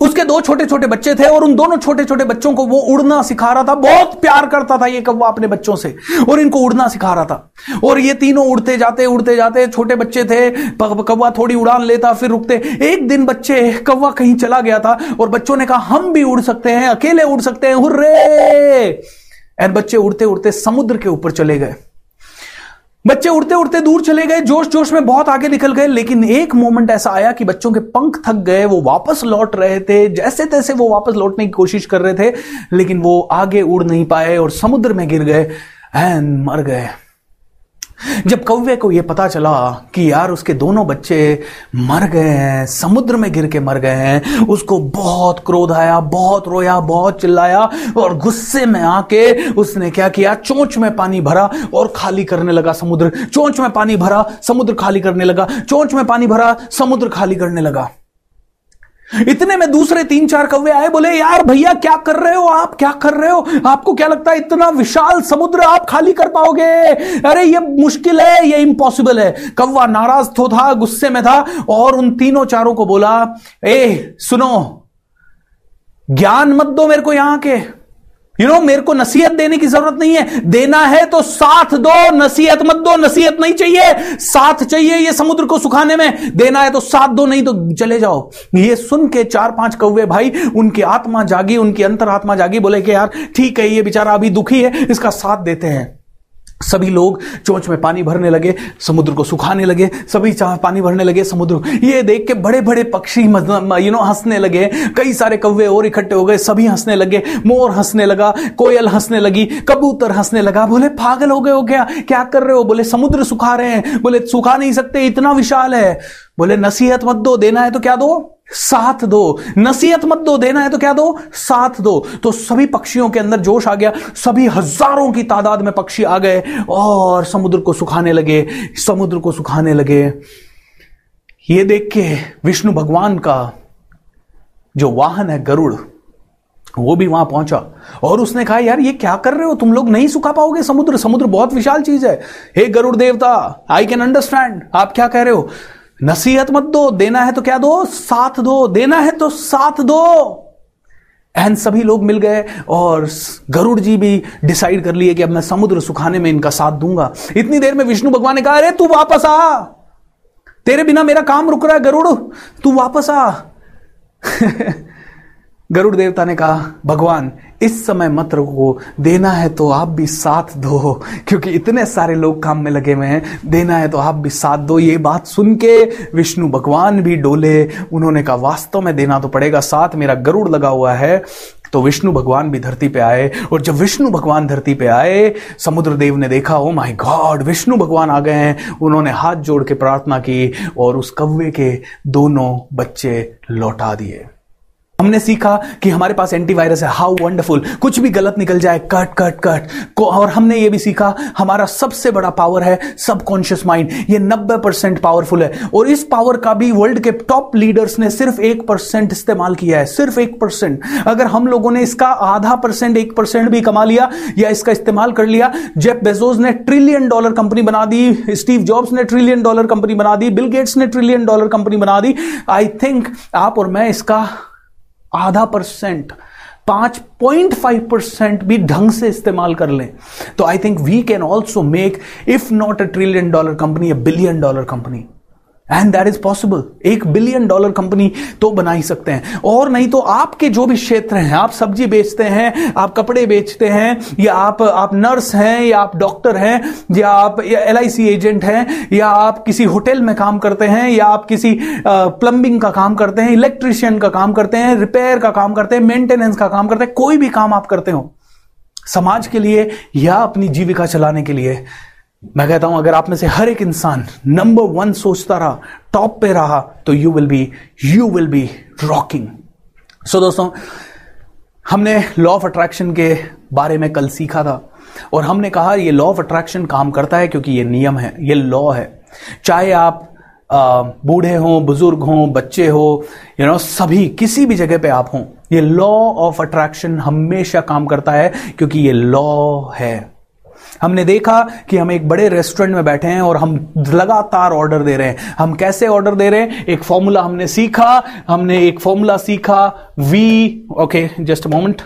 उसके दो छोटे छोटे बच्चे थे और उन दोनों छोटे छोटे बच्चों को वो उड़ना सिखा रहा था। बहुत प्यार करता था ये कौवा अपने बच्चों से और इनको उड़ना सिखा रहा था। और ये तीनों उड़ते जाते उड़ते जाते छोटे बच्चे थे। कौवा थोड़ी उड़ान लेता, फिर रुकते। एक दिन बच्चे, कौवा कहीं चला गया था और बच्चों ने कहा, हम भी उड़ सकते हैं, अकेले उड़ सकते हैं, हुर्रे! एंड बच्चे उड़ते उड़ते समुद्र के ऊपर चले गए। बच्चे उड़ते उड़ते दूर चले गए, जोश जोश में बहुत आगे निकल गए, लेकिन एक मोमेंट ऐसा आया कि बच्चों के पंख थक गए, वो वापस लौट रहे थे, जैसे तैसे वो वापस लौटने की कोशिश कर रहे थे, लेकिन वो आगे उड़ नहीं पाए और समुद्र में गिर गए एंड मर गए। जब कौवे को यह पता चला कि यार उसके दोनों बच्चे मर गए हैं, समुद्र में गिर के मर गए हैं, उसको बहुत क्रोध आया, बहुत रोया, बहुत चिल्लाया और गुस्से में आके उसने क्या किया? चोंच में पानी भरा और खाली करने लगा समुद्र। चोंच में पानी भरा, समुद्र खाली करने लगा। चोंच में पानी भरा, समुद्र खाली करने लगा। इतने में दूसरे तीन चार कौवे आए, बोले, यार भैया, क्या कर रहे हो आप? क्या कर रहे हो? आपको क्या लगता है इतना विशाल समुद्र आप खाली कर पाओगे? अरे, ये मुश्किल है, ये इम्पॉसिबल है. कौवा नाराज़ तो था, गुस्से में था, और उन तीनों चारों को बोला, ए, सुनो, ज्ञान मत दो मेरे को यहाँ के। यू नो मेरे को नसीहत देने की ज़रूरत नहीं है। देना है तो साथ दो, नसीहत मत दो, नसीहत नहीं चाहिए। साथ चाहिए ये समुद्र को सुखाने में। देना है तो साथ दो, नहीं तो चले जाओ। ये सुन के चार पाँच कौवे भाई, उनकी आत्मा जागी, उनकी अंतर आत्मा जागी, बोले कि यार, ठीक है, ये बेचारा अभी दुखी है, इसका साथ देते हैं। सभी लोग चोंच में पानी भरने लगे, समुद्र को सुखाने लगे, सभी चाह पानी भरने लगे, समुद्र ये देख के बड़े बड़े पक्षी यू नो हंसने लगे। कई सारे कौवे और इकट्ठे हो गए, सभी हंसने लगे। मोर हंसने लगा, कोयल हंसने लगी, कबूतर हंसने लगा। बोले, पागल हो गए हो क्या? क्या कर रहे हो? बोले, समुद्र सुखा रहे हैं। बोले, सुखा नहीं सकते, इतना विशाल है। बोले, नसीहत मत दो, देना है तो क्या दो? साथ दो। नसीहत मत दो, देना है तो क्या दो? साथ दो। तो सभी पक्षियों के अंदर जोश आ गया। सभी हज़ारों की तादाद में पक्षी आ गए और समुद्र को सुखाने लगे। समुद्र को सुखाने लगे। ये देख के विष्णु भगवान का जो वाहन है गरुड़, वो भी वहाँ पहुँचा और उसने कहा, यार, ये क्या कर रहे हो? तुम लोग नहीं सुखा पाओगे समुद्र? समुद्र बहुत विशाल चीज़ है। हे गरुड़ देवता आई कैन अंडरस्टैंड आप क्या कह रहे हो? नसीहत मत दो, देना है तो क्या दो? साथ दो। देना है तो साथ दो। एहन सभी लोग मिल गए और गरुड़ जी भी डिसाइड कर लिए कि अब मैं समुद्र सुखाने में इनका साथ दूँगा। इतनी देर में विष्णु भगवान ने कहा, अरे, तू वापस आ। तेरे बिना मेरा काम रुक रहा है, गरुड़। तू वापस आ। गरुड़ देवता ने कहा, भगवान, इस समय मत रुको देना है तो आप भी साथ दो, क्योंकि इतने सारे लोग काम में लगे हुए हैं, देना है तो आप भी साथ दो, ये बात सुन के विष्णु भगवान भी डोले, उन्होंने कहा, वास्तव में देना तो पड़ेगा, साथ मेरा गरुड़ लगा हुआ है। तो विष्णु भगवान भी धरती पे आए, और जब विष्णु भगवान धरती पे आए, समुद्र देव ने देखा ओ माय गॉड विष्णु भगवान आ गए हैं। उन्होंने हाथ जोड़ के प्रार्थना की, और उस कव्वे के दोनों बच्चे लौटा दिए। हमने सीखा कि हमारे पास एंटीवायरस है। हाउ वंडरफुल कुछ भी गलत निकल जाए, कट कट कट। और हमने ये भी सीखा, हमारा सबसे बड़ा पावर है सबकॉन्शियस माइंड ये 90 परसेंट पावरफुल है। और इस पावर का भी वर्ल्ड के टॉप लीडर्स ने सिर्फ़ एक परसेंट इस्तेमाल किया है। सिर्फ़ एक परसेंट। अगर हम लोगों ने इसका आधा परसेंट, एक परसेंट भी कमा लिया या इसका इस्तेमाल कर लिया जेफ बेजोज ने ट्रिलियन डॉलर कंपनी बना दी स्टीव जॉब्स ने ट्रिलियन डॉलर कंपनी बना दी बिल गेट्स ने ट्रिलियन डॉलर कंपनी बना दी। आई थिंक आप और मैं इसका आधा परसेंट पाँच पॉइंट फाइव परसेंट भी ढंग से इस्तेमाल कर लें। तो I think we can also make if not a trillion dollar company a billion dollar company and that is possible एक बिलियन डॉलर कंपनी तो बना ही सकते हैं। और नहीं तो आपके जो भी क्षेत्र हैं, आप सब्ज़ी बेचते हैं, आप कपड़े बेचते हैं, या आप आप नर्स हैं, या आप डॉक्टर हैं, या आप एल आई सी एजेंट हैं, या आप किसी होटल में काम करते हैं, या आप किसी प्लम्बिंग का काम करते हैं इलेक्ट्रिशियन का काम करते हैं रिपेयर का काम करते हैं मेंटेनेंस का काम करते हैं, कोई भी काम आप करते हो, समाज के लिए या अपनी जीविका चलाने के लिए। मैं कहता हूँ, अगर आप में से हर एक इंसान नंबर वन सोचता रहा टॉप पे रहा तो you will be you will be rocking so दोस्तों, हमने लॉ ऑफ़ अट्रैक्शन के बारे में कल सीखा था, और हमने कहा ये लॉ ऑफ़ अट्रैक्शन काम करता है क्योंकि ये नियम है, ये लॉ है। चाहे आप बूढ़े हों, बुज़ुर्ग हों, बच्चे हो यू नो सभी, किसी भी जगह पे आप हों, ये लॉ ऑफ़ अट्रैक्शन हमेशा काम करता है क्योंकि ये लॉ है। हमने देखा कि हम एक बड़े रेस्टोरेंट में बैठे हैं और हम लगातार ऑर्डर दे रहे हैं। हम कैसे ऑर्डर दे रहे हैं? एक फॉर्मूला हमने सीखा, हमने एक फॉर्मूला सीखा वी ओके जस्ट मोमेंट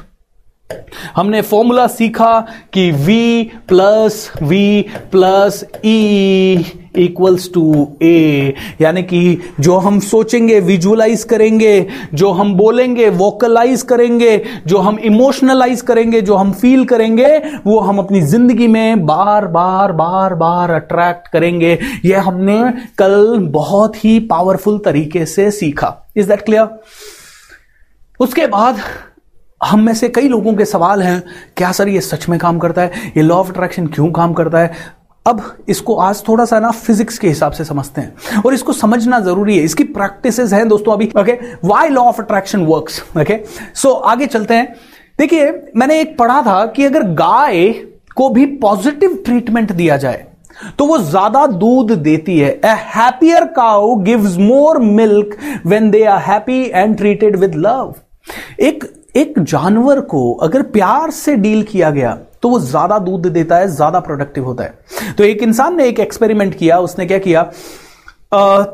हमने फॉर्मूला सीखा कि V plus V plus E equals to A यानी कि जो हम सोचेंगे विजुअलाइज करेंगे, जो हम बोलेंगे वोकलाइज करेंगे, जो हम इमोशनलाइज करेंगे, जो हम फील करेंगे, वो हम अपनी ज़िंदगी में बार बार बार बार अट्रैक्ट करेंगे। यह हमने कल बहुत ही पावरफुल तरीके से सीखा। इज़ दैट क्लियर उसके बाद हम में से कई लोगों के सवाल हैं, क्या सर ये सच में काम करता है? ये लॉ ऑफ़ अट्रैक्शन क्यों काम करता है? अब इसको आज थोड़ा सा ना फिजिक्स के हिसाब से समझते हैं। और इसको समझना ज़रूरी है। इसकी प्रैक्टिस हैं दोस्तों अभी। Okay why law of attraction works okay so आगे चलते हैं। देखिए, मैंने एक पढ़ा था कि अगर गाय को भी पॉजिटिव ट्रीटमेंट दिया जाए तो वो ज़्यादा दूध देती है। A happier cow gives more milk when they are happy and treated with love एक एक जानवर को अगर प्यार से डील किया गया तो वो ज़्यादा दूध देता है, ज़्यादा प्रोडक्टिव होता है। तो एक इंसान ने एक एक्सपेरिमेंट किया, उसने क्या किया?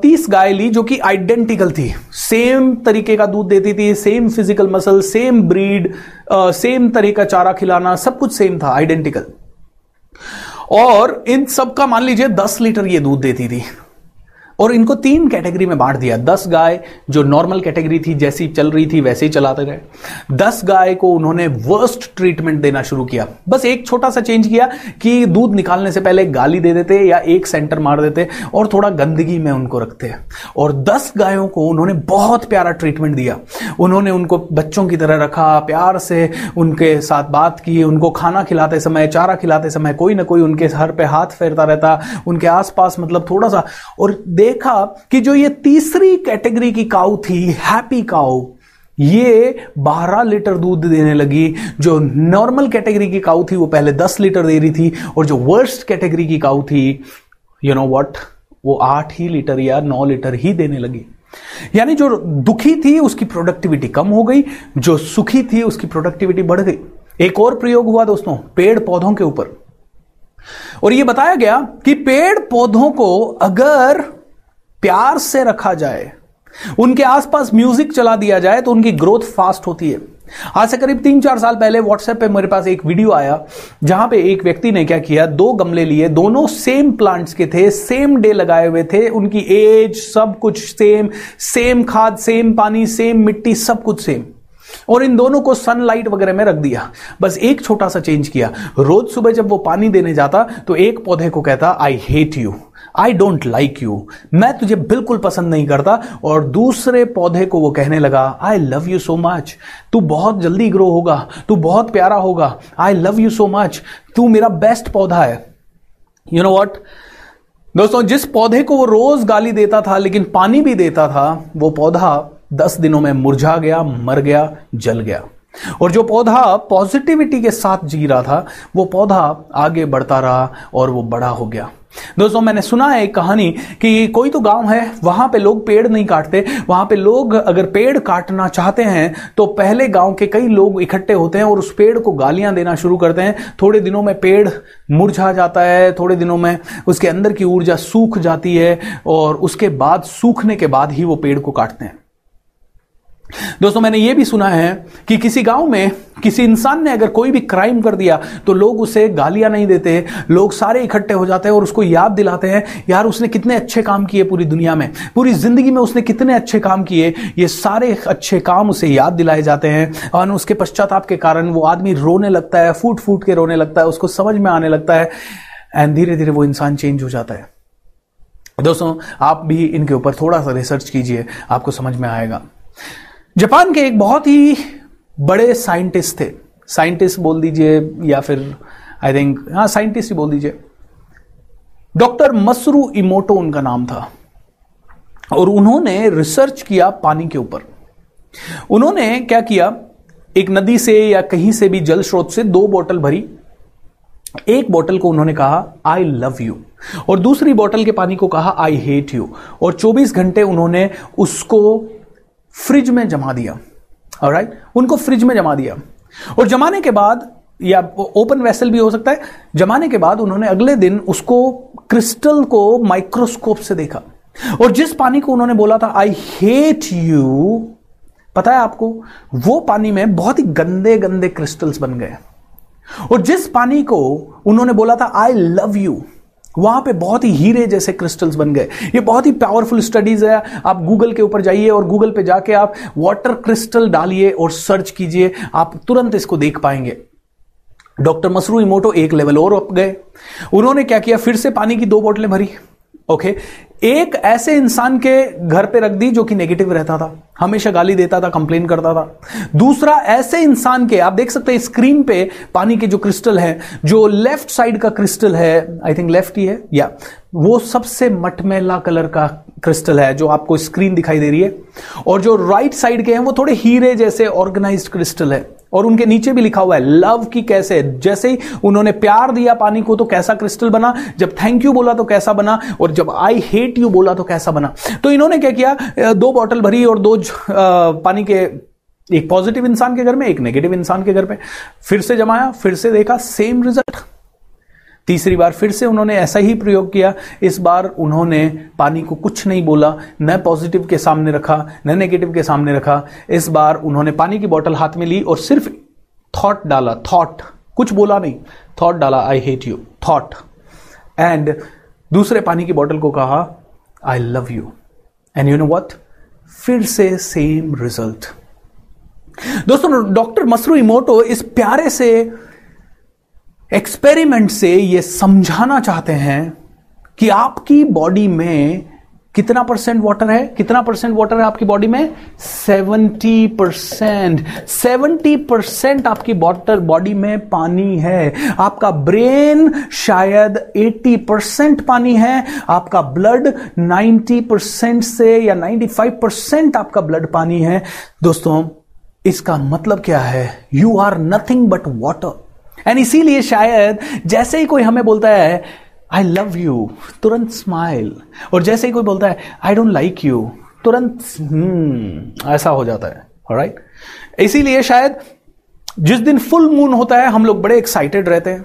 तीस गाय ली जो कि आइडेंटिकल थी। सेम तरीके का दूध देती थी same physical muscle same breed same तरीका चारा खिलाना, सब कुछ सेम था आइडेंटिकल और इन सब का मान लीजिए दस लीटर ये दूध देती थी। और इनको तीन कैटेगरी में बांट दिया। दस गाय जो नॉर्मल कैटेगरी थी, जैसी चल रही थी, वैसे ही चलाते रहे। दस गाय को उन्होंने वर्स्ट ट्रीटमेंट देना शुरू किया। बस एक छोटा सा चेंज किया कि दूध निकालने से पहले गाली दे देते या एक सेंटर मार देते और थोड़ा गंदगी में उनको रखते। और दस गायों को उन्होंने बहुत प्यारा ट्रीटमेंट दिया। उन्होंने उनको बच्चों की तरह रखा, प्यार से उनके साथ बात की, उनको खाना खिलाते समय, चारा खिलाते समय कोई ना कोई उनके सर पे हाथ फेरता रहता, उनके आसपास मतलब थोड़ा सा। और दे देखा कि जो ये तीसरी कैटेगरी की काउ थी, हैप्पी काउ ये 12 लीटर दूध देने लगी। जो नॉर्मल कैटेगरी की काउ थी, वो पहले 10 लीटर दे रही थी, और जो वर्स्ट कैटेगरी की काउ थी यू नो व्हाट वो 8 ही लीटर या 9 लीटर ही देने लगी। यानी जो दुखी थी, उसकी प्रोडक्टिविटी कम हो गई, जो सुखी थी, उसकी प्रोडक्टिविटी बढ़ गई। एक और प्रयोग हुआ दोस्तों, पेड़ पौधों के ऊपर। और यह बताया गया कि पेड़ पौधों को अगर प्यार से रखा जाए, उनके आसपास म्यूज़िक चला दिया जाए तो उनकी ग्रोथ फास्ट होती है। आज से करीब तीन चार साल पहले व्हाट्सएप पे मेरे पास एक वीडियो आया, जहाँ पे एक व्यक्ति ने क्या किया, दो गमले लिए, दोनों सेम प्लांट्स के थे सेम डे लगाए हुए थे, उनकी एज सब कुछ सेम सेम खाद सेम पानी सेम मिट्टी, सब कुछ सेम और इन दोनों को सनलाइट वगैरह में रख दिया। बस एक छोटा सा चेंज किया। रोज सुबह जब वो पानी देने जाता तो एक पौधे को कहता I hate you I don't like you मैं तुझे बिल्कुल पसंद नहीं करता। और दूसरे पौधे को वो कहने लगा I love you so much तू बहुत जल्दी ग्रो होगा। तू बहुत प्यारा होगा। I love you so much तू मेरा बेस्ट पौधा है. यू नो वॉट दोस्तों, जिस पौधे को वो रोज गाली देता था, लेकिन पानी भी देता था, वो पौधा दस दिनों में मुरझा गया, मर गया, जल गया। और जो पौधा पॉजिटिविटी के साथ जी रहा था, वो पौधा आगे बढ़ता रहा और वो बड़ा हो गया। दोस्तों, मैंने सुना है एक कहानी कि कोई तो गाँव है, वहाँ पे लोग पेड़ नहीं काटते। वहाँ पे लोग अगर पेड़ काटना चाहते हैं तो पहले गाँव के कई लोग इकट्ठे होते हैं और उस पेड़ को गालियाँ देना शुरू करते हैं। थोड़े दिनों में पेड़ मुरझा जाता है, थोड़े दिनों में उसके अंदर की ऊर्जा सूख जाती है और उसके बाद, सूखने के बाद ही वो पेड़ को काटते हैं। दोस्तों, मैंने यह भी सुना है कि किसी गाँव में किसी इंसान ने अगर कोई भी क्राइम कर दिया तो लोग उसे गालियाँ नहीं देते, लोग सारे इकट्ठे हो जाते हैं और उसको याद दिलाते हैं, यार, उसने कितने अच्छे काम किए पूरी दुनिया में, पूरी ज़िंदगी में उसने कितने अच्छे काम किए, ये सारे अच्छे काम उसे याद दिलाए जाते हैं, और उसके पश्चाताप के कारण वो आदमी रोने लगता है फूट फूट के रोने लगता है, उसको समझ में आने लगता है एंड धीरे धीरे वो इंसान चेंज हो जाता है। दोस्तों, आप भी इनके ऊपर थोड़ा सा रिसर्च कीजिए, आपको समझ में आएगा। जापान के एक बहुत ही बड़े साइंटिस्ट थे। साइंटिस्ट बोल दीजिए या फिर आई थिंक हाँ साइंटिस्ट ही बोल दीजिए। डॉक्टर मसरू इमोटो उनका नाम था। और उन्होंने रिसर्च किया पानी के ऊपर। उन्होंने क्या किया? एक नदी से या कहीं से भी जल स्रोत से दो बोतल भरी। एक बोतल को उन्होंने कहा आई लव यू और दूसरी बोतल के पानी को कहा आई हेट यू और 24 घंटे उन्होंने उसको फ्रिज में जमा दिया। और राइट उनको फ्रिज में जमा दिया। और जमाने के बाद, या ओपन वेसल भी हो सकता है, जमाने के बाद उन्होंने अगले दिन उसको क्रिस्टल को माइक्रोस्कोप से देखा। और जिस पानी को उन्होंने बोला था आई हेट यू पता है आपको? वो पानी में बहुत ही गंदे गंदे क्रिस्टल्स बन गए। और जिस पानी को उन्होंने बोला था आई लव यू वहाँ पे बहुत ही हीरे जैसे क्रिस्टल्स बन गए। ये बहुत ही पावरफुल स्टडीज़ है। आप गूगल के ऊपर जाइए और गूगल पे जाके आप वाटर क्रिस्टल डालिए और सर्च कीजिए। आप तुरंत इसको देख पाएँगे। डॉक्टर मसरू इमोटो एक लेवल और अप गए। उन्होंने क्या किया? फिर से पानी की दो बोतलें भरी। ओके एक ऐसे इंसान के घर पे रख दी जो कि नेगेटिव रहता था, हमेशा गाली देता था कंप्लेन करता था। दूसरा ऐसे इंसान के, आप देख सकते हैं स्क्रीन पे पानी के जो क्रिस्टल है, जो लेफ़्ट साइड का क्रिस्टल है आई थिंक लेफ़्ट ही है, या, वो सबसे मटमैला कलर का क्रिस्टल है जो आपको स्क्रीन दिखाई दे रही है। और जो राइट साइड के हैं, वो थोड़े हीरे जैसे ऑर्गेनाइज्ड क्रिस्टल है। और उनके नीचे भी लिखा हुआ है, लव की कैसे? जैसे ही उन्होंने प्यार दिया पानी को तो कैसा क्रिस्टल बना? जब थैंक यू बोला तो कैसा बना? और जब आई हेट यू बोला तो कैसा बना? तो इन्होंने क्या किया? दो बॉटल भरी और दो पानी के, एक पॉजिटिव इंसान के घर में, एक नेगेटिव इंसान के घर में। फिर से जमाया, फिर से देखा सेम रिज़ल्ट तीसरी बार फिर से उन्होंने ऐसा ही प्रयोग किया। इस बार उन्होंने पानी को कुछ नहीं बोला, न पॉजिटिव के सामने रखा, न नेगेटिव के सामने रखा। इस बार उन्होंने पानी की बोतल हाथ में ली और सिर्फ़ थॉट डाला थॉट कुछ बोला नहीं। थॉट डाला I hate you thought and दूसरे पानी की बोतल को कहा I love you and you know what फिर से सेम रिज़ल्ट दोस्तों, डॉक्टर मसरू इमोटो इस प्यारे से एक्सपेरिमेंट से ये समझाना चाहते हैं कि आपकी बॉडी में कितना परसेंट वाटर है? कितना परसेंट वाटर है आपकी बॉडी में? 70 परसेंट सेवेंटी परसेंट आपकी बॉटर बॉडी में पानी है। आपका ब्रेन शायद 80 परसेंट पानी है। आपका ब्लड 90 परसेंट से या 95 परसेंट आपका ब्लड पानी है। दोस्तों, इसका मतलब क्या है? You are nothing but water and इसीलिए शायद जैसे ही कोई हमें बोलता है आई लव यू तुरंत स्माइल और जैसे ही कोई बोलता है आई डोंट लाइक यू तुरंत hmm, ऐसा हो जाता है। Right right? इसीलिए शायद जिस दिन फुल मून होता है हम लोग बड़े एक्साइटेड रहते हैं।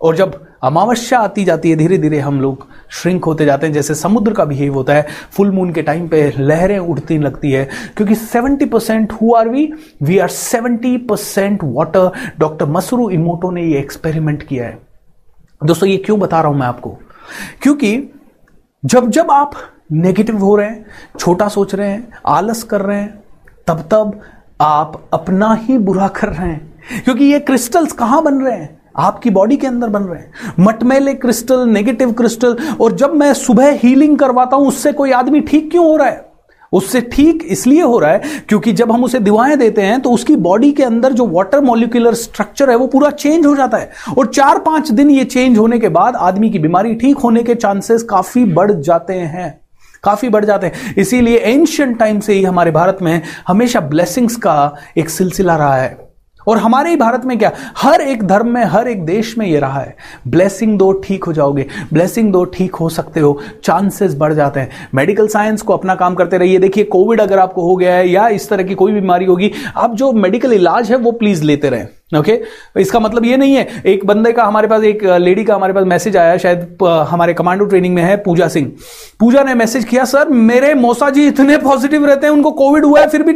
और जब अमावस्या आती जाती है धीरे धीरे हम लोग श्रिंक होते जाते हैं, जैसे समुद्र का बिहेव होता है फुल मून के टाइम पे लहरें उठती लगती है, क्योंकि 70 percent who are we we are 70 percent water doctor Masaru Emoto ने ये एक्सपेरिमेंट किया है। दोस्तों, ये क्यों बता रहा हूँ मैं आपको? क्योंकि जब जब आप नेगेटिव हो रहे हैं, छोटा सोच रहे हैं, आलस कर रहे हैं, तब तब आप अपना ही बुरा कर रहे हैं। क्योंकि ये क्रिस्टल्स कहाँ बन रहे हैं? आपकी बॉडी के अंदर बन रहे हैं। मटमेले क्रिस्टल नेगेटिव क्रिस्टल और जब मैं सुबह हीलिंग करवाता हूँ, उससे कोई आदमी ठीक क्यों हो रहा है? उससे ठीक इसलिए हो रहा है क्योंकि जब हम उसे दवाएँ देते हैं तो उसकी बॉडी के अंदर जो वाटर मोलिकुलर स्ट्रक्चर है, वो पूरा चेंज हो जाता है। और चार पाँच दिन ये चेंज होने के बाद आदमी की बीमारी ठीक होने के चांसेस काफ़ी बढ़ जाते हैं। काफ़ी बढ़ जाते हैं। इसीलिए एंशियंट टाइम से ही हमारे भारत में हमेशा ब्लेसिंग्स का एक सिलसिला रहा है। और हमारे ही भारत में क्या? हर एक धर्म में, हर एक देश में ये रहा है। ब्लेसिंग दो ठीक हो जाओगे। ब्लेसिंग दो ठीक हो सकते हो। चांसेस बढ़ जाते हैं। मेडिकल साइंस को अपना काम करते रहिए। देखिए कोविड अगर आपको हो गया है या इस तरह की कोई बीमारी होगी, आप जो मेडिकल इलाज है, वो प्लीज़ लेते रहें। Okay okay? इसका मतलब ये नहीं है। एक बंदे का हमारे पास, एक लेडी का हमारे पास मैसेज आया, शायद हमारे कमांडो ट्रेनिंग में है पूजा सिंह। पूजा ने मैसेज किया, सर, मेरे मौसा जी इतने पॉजिटिव रहते हैं, उनको कोविड हुआ है, फिर भी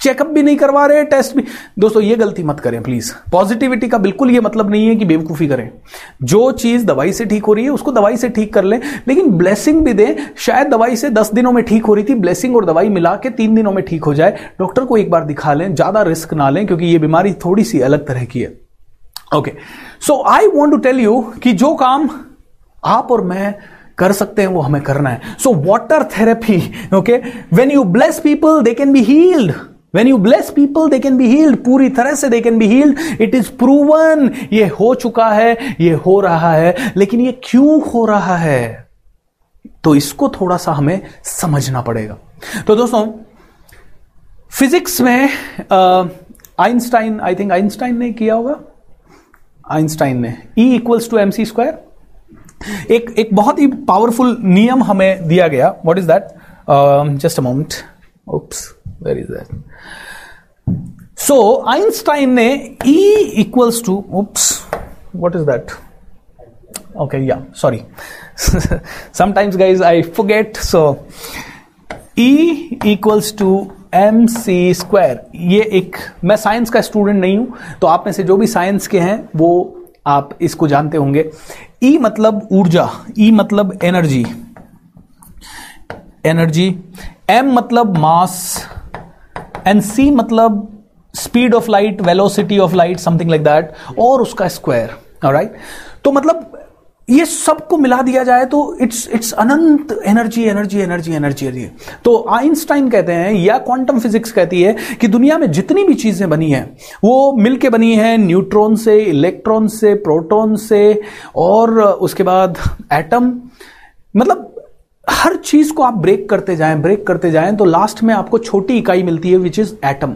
चेकअप भी नहीं करवा रहे टेस्ट भी। दोस्तों, ये गलती मत करें प्लीज़ पॉजिटिविटी का बिल्कुल ये मतलब नहीं है कि बेवकूफ़ी करें। जो चीज़ दवाई से ठीक हो रही है, उसको दवाई से ठीक कर लें, लेकिन ब्लेसिंग भी दें, शायद दवाई से दस दिनों में ठीक हो रही थी ब्लेसिंग और दवाई मिला के तीन दिनों में ठीक हो जाए। डॉक्टर को एक बार दिखा लें, ज़्यादा रिस्क ना लें, क्योंकि ये बीमारी थोड़ी सी अलग तरह की है। Okay so I want to tell you कि जो काम आप और मैं कर सकते हैं, वो हमें करना है। So water therapy okay when you bless people they can be healed when you bless people they can be healed पूरी तरह से they can be healed it is proven ये हो चुका है, ये हो रहा है. लेकिन ये क्यों हो रहा है? तो इसको थोड़ा सा हमें समझना पड़ेगा। तो दोस्तों फिजिक्स में आइंस्टाइन आई थिंक आइंस्टाइन ने किया होगा। आइंस्टाइन ने। E equals to M C square एक एक बहुत ही पावरफुल नियम हमें दिया गया। What is that just a moment oops where is that so Einstein ने E equals to oops what is that? Okay, yeah, sorry. Sometimes, guys, i forget, so e equals to M C square ये एक, मैं science का student नहीं हूँ तो आप में से जो भी साइंस के हैं, वो आप इसको जानते होंगे। ई e मतलब ऊर्जा ई e मतलब एनर्जी एनर्जी एम मतलब मास एंड सी मतलब speed of light velocity of light something like that और उसका स्क्वायर राइट तो मतलब ये सबको मिला दिया जाए तो इट्स इट्स अनंत एनर्जी एनर्जी एनर्जी एनर्जी तो आइंस्टाइन कहते हैं या क्वांटम फिजिक्स कहती है कि दुनिया में जितनी भी चीज़ें बनी हैं, वो मिलके बनी है न्यूट्रॉन से इलेक्ट्रॉन से प्रोटॉन से, और उसके बाद एटम मतलब हर चीज़ को आप ब्रेक करते जाएँ ब्रेक करते जाएँ तो लास्ट में आपको छोटी इकाई मिलती है विच इज़ एटम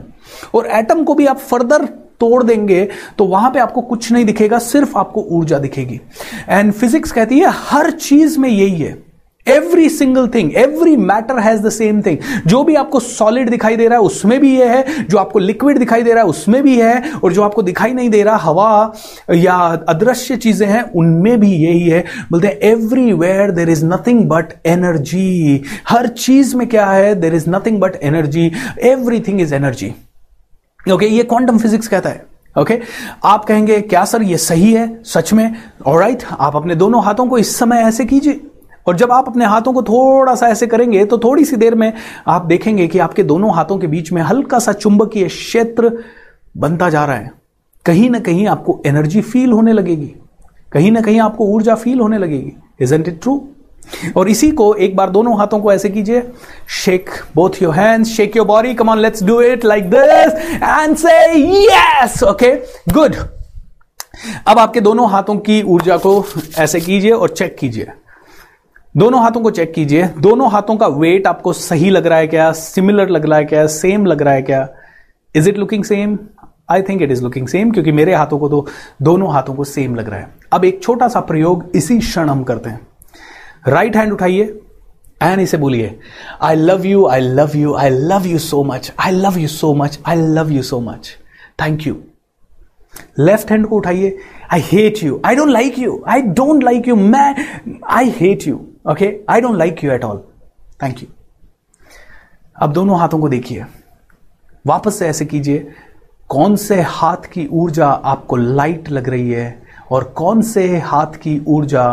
और एटम को भी आप फर्दर तोड़ देंगे तो वहाँ पे आपको कुछ नहीं दिखेगा, सिर्फ़ आपको ऊर्जा दिखेगी. एंड फिजिक्स कहती है, हर चीज़ में यही है. Every single thing every matter has the same thing जो भी आपको सॉलिड दिखाई दे रहा है, उसमें भी यह है। जो आपको लिक्विड दिखाई दे रहा है, उसमें भी है। और जो आपको दिखाई नहीं दे रहा, हवा या अदृश्य चीज़ें हैं, उनमें भी यही है। बोलते हैं everywhere there is nothing but energy हर चीज़ में क्या है? There is nothing but energy everything is energy okay ये क्वांटम फिजिक्स कहता है। Okay okay? आप कहेंगे, क्या सर, ये सही है? सच में? और राइट आप अपने दोनों हाथों को इस समय ऐसे कीजिए। और जब आप अपने हाथों को थोड़ा सा ऐसे करेंगे तो थोड़ी सी देर में आप देखेंगे कि आपके दोनों हाथों के बीच में हल्का सा चुंबकीय क्षेत्र बनता जा रहा है। कहीं ना कहीं आपको एनर्जी फील होने लगेगी। कहीं ना कहीं आपको ऊर्जा फील होने लगेगी। इज़ एंट इट ट्रू और इसी को एक बार दोनों हाथों को ऐसे कीजिए। Shake both your hands shake your body come on let's do it like this and say yes okay good अब आपके दोनों हाथों की ऊर्जा को ऐसे कीजिए और चेक कीजिए। दोनों हाथों को चेक कीजिए। दोनों हाथों का वेट आपको सही लग रहा है क्या? सिमिलर लग रहा है क्या? सेम लग रहा है क्या? Is it looking same I think it is looking same क्योंकि मेरे हाथों को तो दोनों हाथों को सेम लग रहा है। अब एक छोटा सा प्रयोग, इसी क्षण हम करते हैं। राइट हैंड उठाइए एंड इसे बोलिए I love you I love you I love you so much I love you so much I love you so much thank you left hand को उठाइए I hate you I don't like you I don't like you मैं I hate you okay I don't like you at all thank you अब दोनों हाथों को देखिए। वापस से ऐसे कीजिए, कौन से हाथ की ऊर्जा आपको लाइट लग रही है और कौन से हाथ की ऊर्जा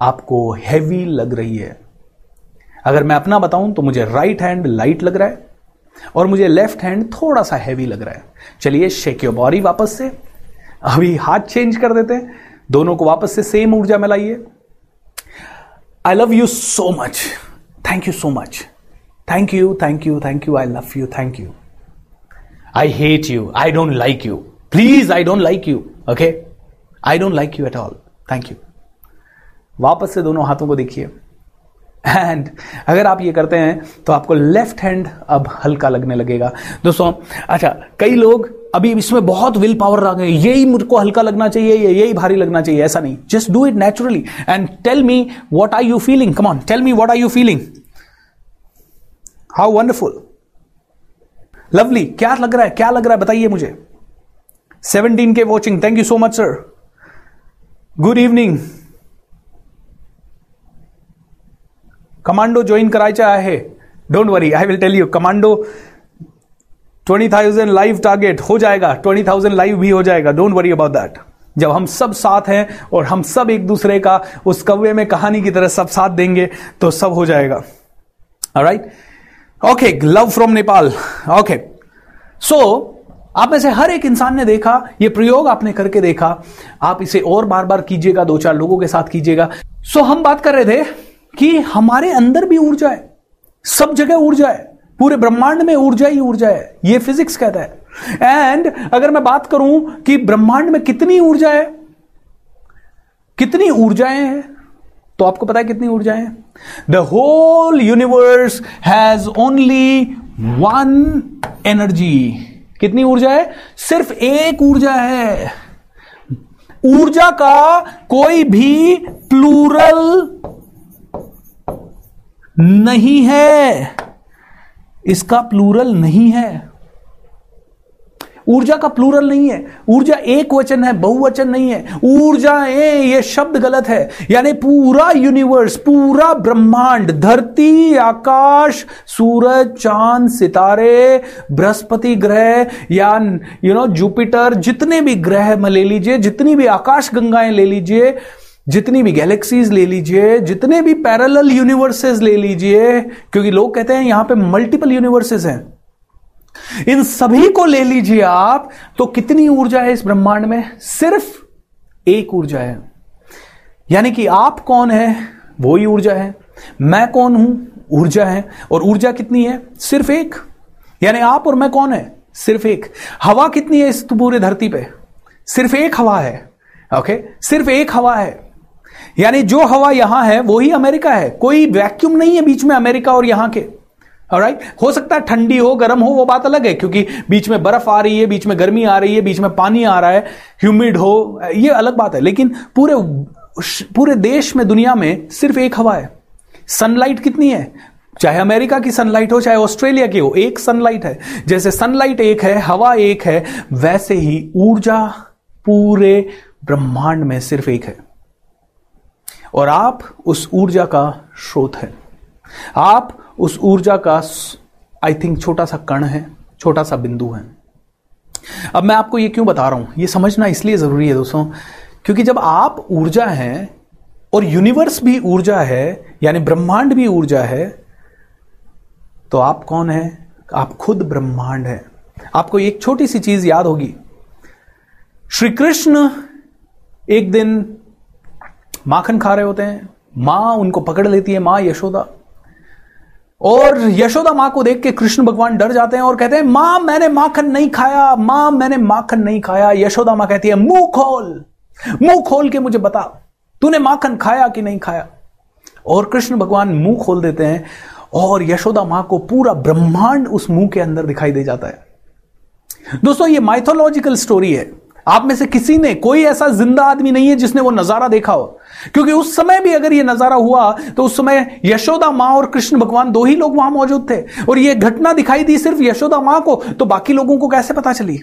आपको हैवी लग रही है? अगर मैं अपना बताऊँ तो मुझे राइट हैंड लाइट लग रहा है और मुझे लेफ़्ट हैंड थोड़ा सा हैवी लग रहा है। चलिए शेक योर बॉडी वापस से। अभी हाथ चेंज कर देते हैं। दोनों को वापस से सेम ऊर्जा में लाइए। I love you so much thank you so much thank you thank you thank you I love you thank you I hate you I don't like you please I don't like you okay I don't like you at all thank you वापस से दोनों हाथों को देखिए। And अगर आप ये करते हैं तो आपको लेफ़्ट हैंड अब हल्का लगने लगेगा। दोस्तों अच्छा कई लोग अभी इसमें बहुत विल पावर आ गए यही मुझको हल्का लगना चाहिए यही भारी लगना चाहिए, ऐसा नहीं। Just do it naturally and tell me what are you feeling come on tell me what are you feeling how wonderful lovely क्या लग रहा है? क्या लग रहा है? बताइए मुझे। सेवनटीन के watching thank you so much sir good evening commando join करायचा आहे don't worry I will tell you commando twenty thousand live target हो जाएगा ट्वेंटी थाउज़ेंड लाइव भी हो जाएगा डोंट वरी अबाउट दैट जब हम सब साथ हैं और हम सब एक दूसरे का उस कव्य में कहानी की तरह सब साथ देंगे तो सब हो जाएगा। Right okay love from Nepal okay so आप में से हर एक इंसान ने देखा ये प्रयोग आपने करके देखा। आप इसे और बार बार कीजिएगा दो चार लोगों के साथ कीजिएगा। सो so, हम बात कर रहे थे कि हमारे अंदर भी ऊर्जा है। सब जगह ऊर्जा है। पूरे ब्रह्मांड में ऊर्जा ही ऊर्जा है, ये फिजिक्स कहता है। एंड अगर मैं बात करूँ कि ब्रह्मांड में कितनी ऊर्जा है, कितनी ऊर्जाएँ हैं तो आपको पता है कितनी ऊर्जाएँ the whole universe has only one energy कितनी ऊर्जा है? सिर्फ़ एक ऊर्जा है। ऊर्जा का कोई भी प्लूरल नहीं है। इसका प्लूरल नहीं है। ऊर्जा का प्लूरल नहीं है। ऊर्जा एक वचन है, बहुवचन नहीं है। ऊर्जा ए, ये शब्द गलत है। यानी पूरा यूनिवर्स पूरा ब्रह्मांड, धरती, आकाश, सूरज, चाँद, सितारे, बृहस्पति ग्रह, या यू नो जुपिटर जितने भी ग्रह में ले लीजिए, जितनी भी आकाश गंगाएँ ले लीजिए जितनी भी गैलेक्सीज ले लीजिए, जितने भी पैरेलल यूनिवर्सेस ले लीजिए, क्योंकि लोग कहते हैं यहाँ पे मल्टीपल यूनिवर्सेस हैं। इन सभी को ले लीजिए आप तो कितनी ऊर्जा है इस ब्रह्मांड में? सिर्फ़ एक ऊर्जा है। यानी कि आप कौन है? वो ही ऊर्जा है। मैं कौन हूँ? ऊर्जा है। और ऊर्जा कितनी है? सिर्फ़ एक। यानी आप और मैं कौन है? सिर्फ़ एक। हवा कितनी है इस पूरे धरती पे? सिर्फ़ एक हवा है। ओके सिर्फ़ एक हवा है। यानी जो हवा यहाँ है, वो ही अमेरिका है। कोई वैक्यूम नहीं है बीच में अमेरिका और यहाँ के। Right right? हो सकता है ठंडी हो, गर्म हो, वो बात अलग है, क्योंकि बीच में बर्फ़ आ रही है, बीच में गर्मी आ रही है, बीच में पानी आ रहा है ह्यूमिड हो, ये अलग बात है। लेकिन पूरे पूरे देश में, दुनिया में सिर्फ़ एक हवा है। सनलाइट कितनी है? चाहे अमेरिका की सनलाइट हो, चाहे ऑस्ट्रेलिया की हो, एक सनलाइट है। जैसे सनलाइट एक है, हवा एक है, वैसे ही ऊर्जा पूरे ब्रह्मांड में सिर्फ़ एक है। और आप उस ऊर्जा का स्रोत है। आप उस ऊर्जा का आई थिंक छोटा सा कण है, छोटा सा बिंदु है। अब मैं आपको ये क्यों बता रहा हूँ? ये समझना इसलिए ज़रूरी है दोस्तों, क्योंकि जब आप ऊर्जा हैं और यूनिवर्स भी ऊर्जा है, यानी ब्रह्मांड भी ऊर्जा है तो आप कौन है? आप खुद ब्रह्मांड है। आपको एक छोटी सी चीज़ याद होगी। श्री कृष्ण एक दिन माखन खा रहे होते हैं। माँ उनको पकड़ लेती है, माँ यशोदा। और यशोदा माँ को देख के कृष्ण भगवान डर जाते हैं और कहते हैं, माँ, मैंने माखन नहीं खाया, माँ, मैंने माखन नहीं खाया। यशोदा माँ कहती है, मुँह खोल मुँह खोल के मुझे बता, तूने माखन खाया कि नहीं खाया? और कृष्ण भगवान मुँह खोल देते हैं और यशोदा माँ को पूरा ब्रह्मांड उस मुँह के अंदर दिखाई दे जाता है। दोस्तों, ये माइथोलॉजिकल स्टोरी है। आप में से किसी ने, कोई ऐसा ज़िंदा आदमी नहीं है जिसने वो नज़ारा देखा हो। क्योंकि उस समय भी अगर ये नज़ारा हुआ तो उस समय यशोदा माँ और कृष्ण भगवान दो ही लोग वहाँ मौजूद थे। और ये घटना दिखाई दी सिर्फ़ यशोदा माँ को तो बाकी लोगों को कैसे पता चली?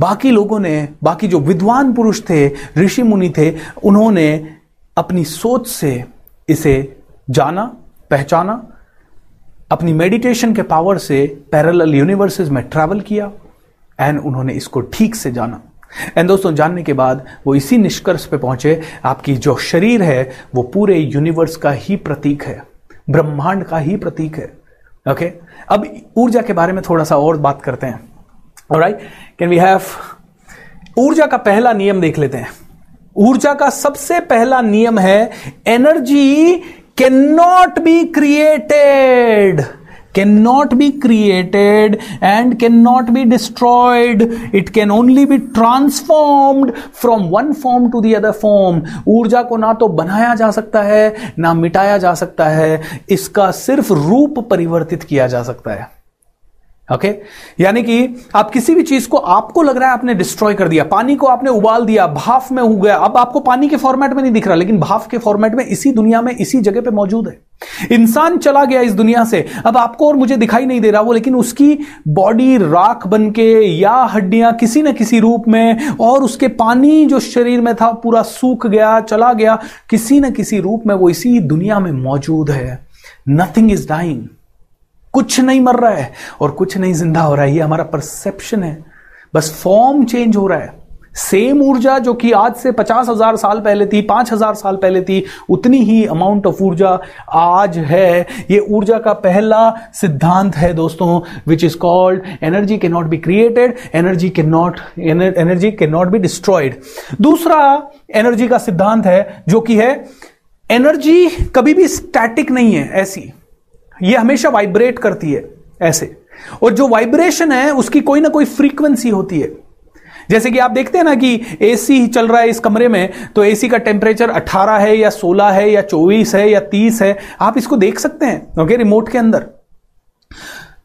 बाकी लोगों ने, बाकी जो विद्वान पुरुष थे, ऋषि मुनि थे, उन्होंने अपनी सोच से इसे जाना, पहचाना, अपनी मेडिटेशन के पावर से पैरेलल यूनिवर्सेस में ट्रैवल किया एंड उन्होंने इसको ठीक से जाना। एंड दोस्तों, जानने के बाद वो इसी निष्कर्ष पे पहुँचे। आपकी जो शरीर है, वो पूरे यूनिवर्स का ही प्रतीक है। ब्रह्मांड का ही प्रतीक है। Okay okay? अब ऊर्जा के बारे में थोड़ा सा और बात करते हैं। राइट कैन वी हैव ऊर्जा का पहला नियम देख लेते हैं। ऊर्जा का सबसे पहला नियम है energy can not be created can not be created and can not be destroyed it can only be transformed from one form to the other form ऊर्जा को ना तो बनाया जा सकता है, ना मिटाया जा सकता है। इसका सिर्फ़ रूप परिवर्तित किया जा सकता है। Okay okay? यानी कि आप किसी भी चीज़ को, आपको लग रहा है आपने डिस्ट्रॉय कर दिया, पानी को आपने उबाल दिया, भाफ में हो गया। अब आपको पानी के फॉर्मेट में नहीं दिख रहा, लेकिन भाफ के फॉर्मेट में इसी दुनिया में, इसी जगह पे मौजूद है। इंसान चला गया इस दुनिया से। अब आपको और मुझे दिखाई नहीं दे रहा वो, लेकिन उसकी बॉडी राख बन के या हड्डियाँ किसी न किसी रूप में, और उसके पानी जो शरीर में था, पूरा सूख गया, चला गया, किसी न किसी रूप में वो इसी दुनिया में मौजूद है। नथिंग इज़ डाइंग कुछ नहीं मर रहा है और कुछ नहीं ज़िंदा हो रहा है। ये हमारा परसेप्शन है। बस फॉर्म चेंज हो रहा है। सेम ऊर्जा जो कि आज से पचास हज़ार साल पहले थी, पाँच हज़ार साल पहले थी, उतनी ही अमाउंट ऑफ़ ऊर्जा आज है। ये ऊर्जा का पहला सिद्धांत है दोस्तों which is called energy can not be created energy can not energy can not be destroyed दूसरा एनर्जी का सिद्धांत है, जो कि है एनर्जी कभी भी स्टैटिक नहीं है, ऐसी। ये हमेशा वाइब्रेट करती है, ऐसे। और जो वाइब्रेशन है, उसकी कोई ना कोई फ्रीक्वेंसी होती है। जैसे कि आप देखते हैं ना कि एसी ही चल रहा है इस कमरे में तो एसी का टेम्परेचर 18 है, या 16 है, या 24 है, या 30 है, आप इसको देख सकते हैं ओके रिमोट के अंदर।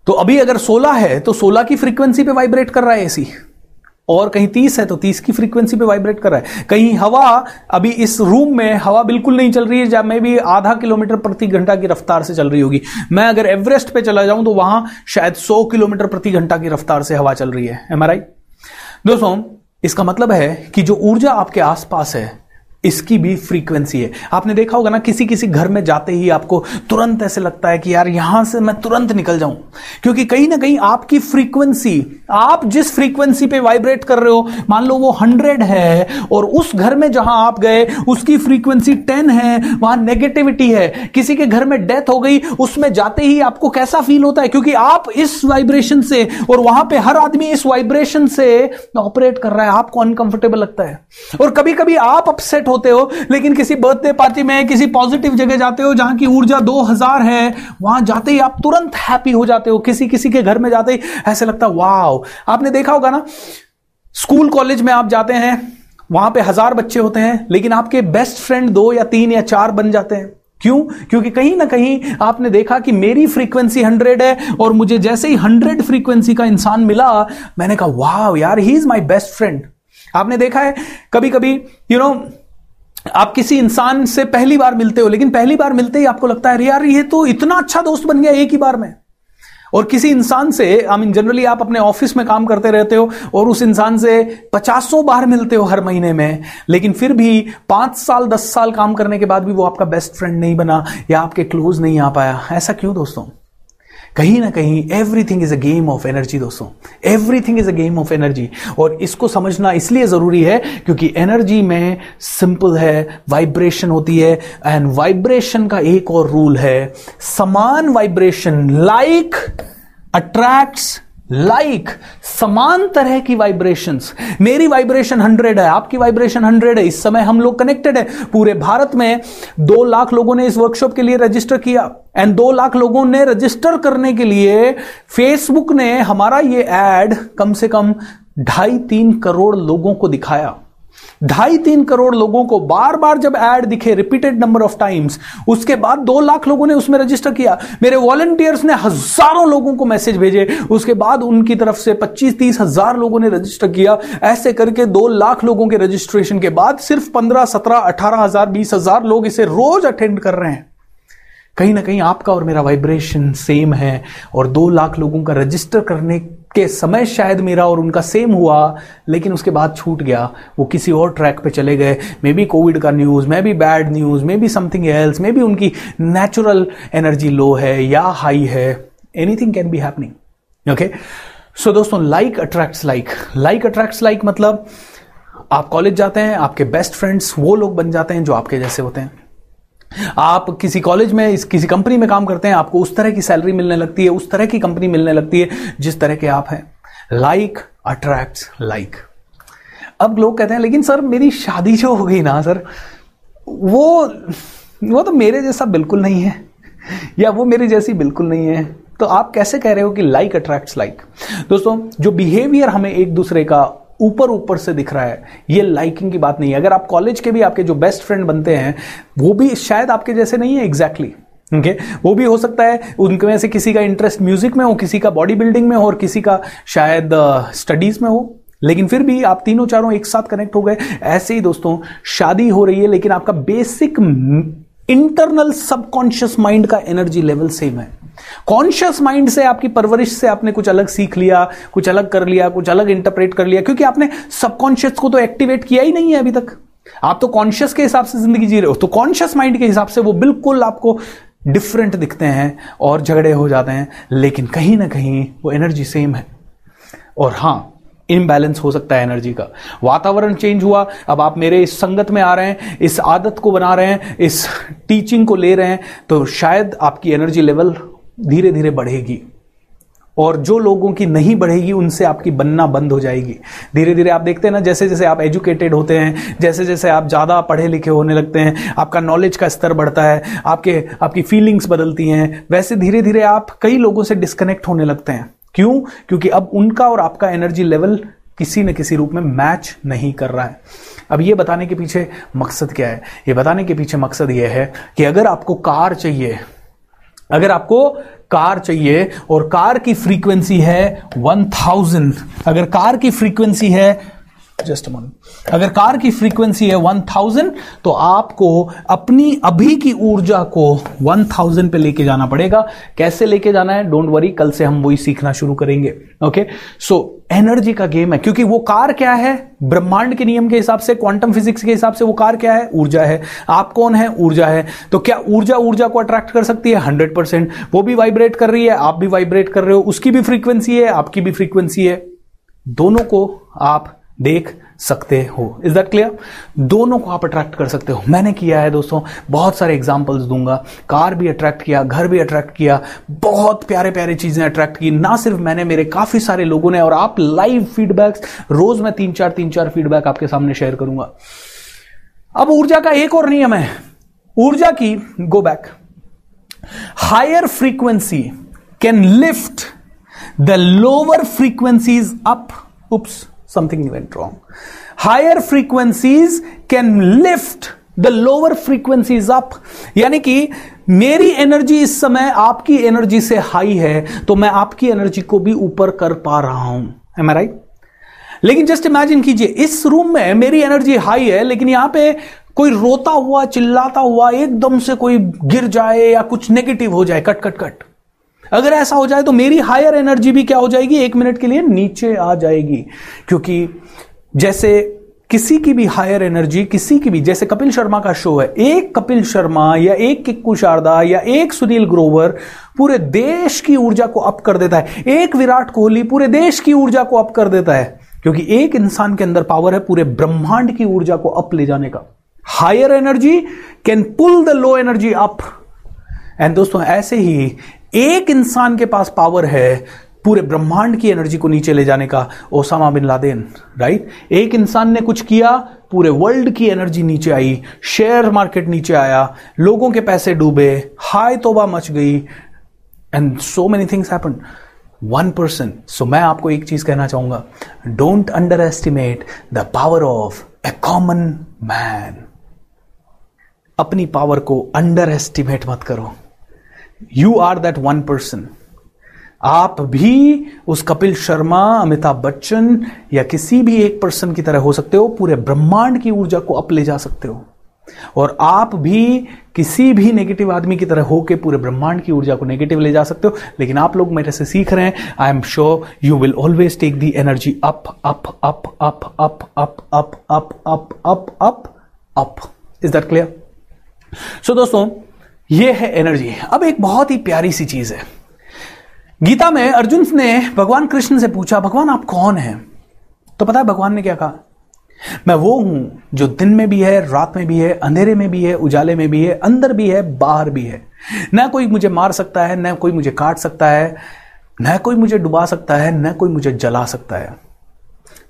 तो अभी अगर 16 है तो 16 की फ्रीक्वेंसी पे वाइब्रेट कर रहा है एसी और कहीं तीस है तो तीस की फ्रीक्वेंसी पे वाइब्रेट कर रहा है। कहीं हवा, अभी इस रूम में हवा बिल्कुल नहीं चल रही है जब मैं भी आधा किलोमीटर प्रति घंटा की रफ्तार से चल रही होगी। मैं अगर एवरेस्ट पे चला जाऊँ तो वहाँ शायद सौ किलोमीटर प्रति घंटा की रफ्तार से हवा चल रही है। एम राइट दोस्तों, इसका मतलब है कि जो ऊर्जा आपके आसपास है इसकी भी फ्रीक्वेंसी है। आपने देखा होगा ना किसी किसी घर में जाते ही आपको तुरंत ऐसे लगता है कि यार, यहाँ से मैं तुरंत निकल जाऊँ। क्योंकि कहीं ना कहीं आपकी फ्रीक्वेंसी आप जिस फ्रीक्वेंसी पे वाइब्रेट कर रहे हो, मान लो वो हंड्रेड है, और उस घर में जहाँ आप गए, उसकी फ्रीक्वेंसी टेन है, वहाँ नेगेटिविटी है। किसी के घर में डेथ हो गई, उसमें जाते ही आपको कैसा फील होता है? क्योंकि आप इस वाइब्रेशन से, और वहाँ पर हर आदमी इस वाइब्रेशन से ऑपरेट कर रहा है, आपको अनकंफर्टेबल लगता है। और कभी कभी आप अपसेट होते हो लेकिन किसी बर्थडे पार्टी में किसी पॉजिटिव जगह जाते हो जहाँ की ऊर्जा 2000 है वहाँ जाते ही आप तुरंत हैप्पी हो जाते हो किसी किसी के घर में जाते ही ऐसे लगता है वाव आपने देखा होगा ना स्कूल कॉलेज में आप जाते हैं वहाँ पे हज़ार बच्चे होते हैं लेकिन आपके बेस्ट फ्रेंड दो या तीन या चार बन जाते हैं। क्यों? क्योंकि कहीं ना कहीं आपने देखा कि मेरी फ्रीक्वेंसी हंड्रेड है और मुझे जैसे ही हंड्रेड फ्रीक्वेंसी का इंसान मिला मैंने कहा वाह यार he is my best friend आपने देखा है कभी कभी यू you नो know, आप किसी इंसान से पहली बार मिलते हो, लेकिन पहली बार मिलते ही आपको लगता है यार, ये तो इतना अच्छा दोस्त बन गया एक ही बार में। और किसी इंसान से आई मीन जनरली आप अपने ऑफ़िस में काम करते रहते हो, और उस इंसान से पचासों बार मिलते हो हर महीने में, लेकिन फिर भी पाँच साल, दस साल काम करने के बाद भी वो आपका बेस्ट फ्रेंड नहीं बना, या आपके क्लोज नहीं आ पाया। ऐसा क्यों दोस्तों? कहीं ना कहीं everything is a game of energy दोस्तों. Everything is a game of energy और इसको समझना इसलिए ज़रूरी है क्योंकि एनर्जी में सिंपल है वाइब्रेशन होती है एंड वाइब्रेशन का एक और रूल है, समान vibration like attracts like like, समान तरह की वाइब्रेशंस मेरी वाइब्रेशन हंड्रेड है आपकी वाइब्रेशन हंड्रेड है. इस समय हम लोग कनेक्टेड है. पूरे भारत में दो लाख लोगों ने इस वर्कशॉप के लिए रजिस्टर किया. एंड दो लाख लोगों ने रजिस्टर करने के लिए फेसबुक ने हमारा ये एड कम से कम ढाई तीन करोड़ लोगों को दिखाया. ढाई तीन करोड़ लोगों को बार बार जब एड दिखे रिपीटेड नंबर ऑफ़ टाइम्स उसके बाद दो लाख लोगों ने उसमें रजिस्टर किया। मेरे वॉलंटियर्स ने हज़ारों लोगों को मैसेज भेजे। उसके बाद उनकी तरफ़ से पच्चीस तीस हज़ार लोगों ने रजिस्टर किया। ऐसे करके दो लाख लोगों के रजिस्ट्रेशन के बाद सिर्फ़ पंद्रह, सत्रह, अठारह हज़ार, बीस हज़ार लोग इसे रोज अटेंड कर रहे हैं। कहीं ना कहीं आपका और मेरा वाइब्रेशन सेम है और दो लाख लोगों का रजिस्टर करने के समय शायद मेरा और उनका सेम हुआ, लेकिन उसके बाद छूट गया। वो किसी और ट्रैक पे चले गए। मे बी कोविड का news maybe bad news maybe something else maybe उनकी नेचुरल एनर्जी लो है या हाई है। Anything can be happening okay so दोस्तों like attracts like like attracts like मतलब आप कॉलेज जाते हैं, आपके बेस्ट फ्रेंड्स वो लोग बन जाते हैं जो आपके जैसे होते हैं। आप किसी कॉलेज में, इस किसी कंपनी में काम करते हैं, आपको उस तरह की सैलरी मिलने लगती है, उस तरह की कंपनी मिलने लगती है, जिस तरह के आप हैं। लाइक अट्रैक्ट लाइक अब लोग कहते हैं, लेकिन सर, मेरी शादी जो हो गई ना, सर, वो वो तो मेरे जैसा बिल्कुल नहीं है, या वो मेरी जैसी बिल्कुल नहीं है। तो आप कैसे कह रहे हो कि लाइक अट्रैक्ट्स लाइक दोस्तों, जो बिहेवियर हमें एक दूसरे का ऊपर ऊपर से दिख रहा है ये लाइकिंग की बात नहीं है अगर आप कॉलेज के भी आपके जो बेस्ट फ्रेंड बनते हैं वो भी शायद आपके जैसे नहीं है एग्जैक्टली exactly. Okay okay? वो भी हो सकता है उनके में से किसी का इंटरेस्ट म्यूज़िक में हो किसी का बॉडी बिल्डिंग में हो और किसी का शायद स्टडीज़ uh, में हो लेकिन फिर भी आप तीनों चारों एक साथ कनेक्ट हो गए ऐसे ही दोस्तों शादी हो रही है लेकिन आपका बेसिक इंटरनल सबकॉन्शियस माइंड का एनर्जी लेवल सेम है कॉन्शियस माइंड से आपकी परवरिश से आपने कुछ अलग सीख लिया, कुछ अलग कर लिया, कुछ अलग इंटरप्रेट कर लिया, क्योंकि आपने सबकॉन्शियस को तो एक्टिवेट किया ही नहीं है अभी तक। आप तो कॉन्शियस के हिसाब से ज़िंदगी जी रहे हो तो कॉन्शियस माइंड के हिसाब से वो बिल्कुल आपको डिफरेंट दिखते हैं और झगड़े हो जाते हैं, लेकिन कहीं ना कहीं वो एनर्जी सेम है। और हाँ इम्बैलेंस हो सकता है एनर्जी का। वातावरण चेंज हुआ, अब आप मेरे इस संगत में आ रहे हैं, इस आदत को बना रहे हैं, इस टीचिंग को ले रहे हैं तो शायद आपकी एनर्जी लेवल धीरे धीरे बढ़ेगी। और जो लोगों की नहीं बढ़ेगी, उनसे आपकी बनना बंद हो जाएगी। धीरे धीरे आप देखते हैं ना जैसे जैसे आप एजुकेटेड होते हैं जैसे जैसे आप ज़्यादा पढ़े लिखे होने लगते हैं, आपका नॉलेज का स्तर बढ़ता है, आपके, आपकी फीलिंग्स बदलती हैं, वैसे धीरे धीरे आप कई लोगों से डिस्कनेक्ट होने लगते हैं। क्यों? क्योंकि अब उनका और आपका एनर्जी लेवल किसी न किसी रूप में मैच नहीं कर रहा है। अब ये बताने के पीछे मकसद क्या है? ये बताने के पीछे मकसद ये है कि अगर आपको कार चाहिए अगर आपको कार चाहिए और कार की फ्रीक्वेंसी है वन थाउज़ेंड अगर कार की फ्रीक्वेंसी है जस्ट मन अगर कार की फ्रीक्वेंसी है 1000 तो आपको अपनी अभी की ऊर्जा को 1000 पे लेके जाना पड़ेगा। कैसे लेके जाना है? डोंट वरी कल से हम वही सीखना शुरू करेंगे। ओके सो एनर्जी का गेम है। क्योंकि वो कार क्या है? ब्रह्मांड के नियम के हिसाब से क्वांटम फिजिक्स के हिसाब से वो कार क्या है? ऊर्जा है। आप कौन है? ऊर्जा है। तो क्या ऊर्जा ऊर्जा को अट्रैक्ट कर सकती है? हंड्रेड परसेंट वो भी वाइब्रेट कर रही है, आप भी वाइब्रेट कर रहे हो। उसकी भी फ्रीक्वेंसी है, आपकी भी फ्रीक्वेंसी है। दोनों को आप देख सकते हो। इज़ दैट क्लियर दोनों को आप अट्रैक्ट कर सकते हो। मैंने किया है दोस्तों, बहुत सारे एग्जांपल्स दूँगा। कार भी अट्रैक्ट किया, घर भी अट्रैक्ट किया, बहुत प्यारे प्यारे चीज़ें अट्रैक्ट की। ना सिर्फ़ मैंने, मेरे काफ़ी सारे लोगों ने और आप लाइव फीडबैक्स रोज मैं तीन चार तीन चार फीडबैक आपके सामने शेयर करूँगा। अब ऊर्जा का एक और नियम है। ऊर्जा की go back higher frequency can lift the lower frequencies up oops something went wrong. Higher frequencies can lift the lower frequencies up यानी कि मेरी एनर्जी इस समय आपकी एनर्जी से हाई है तो मैं आपकी एनर्जी को भी ऊपर कर पा रहा हूँ। एम राइट लेकिन जस्ट इमेजिन कीजिए, इस रूम में मेरी एनर्जी हाई है, लेकिन यहाँ पे कोई रोता हुआ, चिल्लाता हुआ, एकदम से कोई गिर जाए या कुछ नेगेटिव हो जाए, कट कट कट। अगर ऐसा हो जाए तो मेरी हायर एनर्जी भी क्या हो जाएगी? एक मिनट के लिए नीचे आ जाएगी। क्योंकि जैसे किसी की भी हायर एनर्जी किसी की भी, जैसे कपिल शर्मा का शो है, एक कपिल शर्मा या एक किक्कू शारदा या एक सुनील ग्रोवर पूरे देश की ऊर्जा को अप कर देता है। एक विराट कोहली पूरे देश की ऊर्जा को अप कर देता है। क्योंकि एक इंसान के अंदर पावर है पूरे ब्रह्मांड की ऊर्जा को अप ले जाने का। Higher energy can pull the low energy up and दोस्तों, ऐसे ही एक इंसान के पास पावर है, पूरे ब्रह्मांड की एनर्जी को नीचे ले जाने का ओसामा बिन लादेन राइट एक इंसान ने कुछ किया, पूरे वर्ल्ड की एनर्जी नीचे आई शेयर मार्केट नीचे आया, लोगों के पैसे डूबे, हाय तोबा मच गई and so many things happen one person so मैं आपको एक चीज़ कहना चाहूँगा don't underestimate the power of a common man अपनी पावर को अंडर एस्टिमेट मत करो। You are that one person आप भी उस कपिल शर्मा अमिताभ बच्चन या किसी भी एक पर्सन की तरह हो सकते हो पूरे ब्रह्मांड की ऊर्जा को अप ले जा सकते हो और आप भी किसी भी नेगेटिव आदमी की तरह होकर पूरे ब्रह्मांड की ऊर्जा को नेगेटिव ले जा सकते हो लेकिन आप लोग मेरे से सीख रहे हैं I am sure you will always take the energy up up up up up up up up up up up up is that clear so दोस्तों ये है एनर्जी अब एक बहुत ही प्यारी सी चीज़ है। गीता में अर्जुन ने भगवान कृष्ण से पूछा, भगवान, आप कौन हैं? तो पता है भगवान ने क्या कहा? मैं वो हूँ जो दिन में भी है, रात में भी है, अंधेरे में भी है, उजाले में भी है, अंदर भी है, बाहर भी है। न कोई मुझे मार सकता है, न कोई मुझे काट सकता है, न कोई मुझे डुबा सकता है, न कोई मुझे जला सकता है।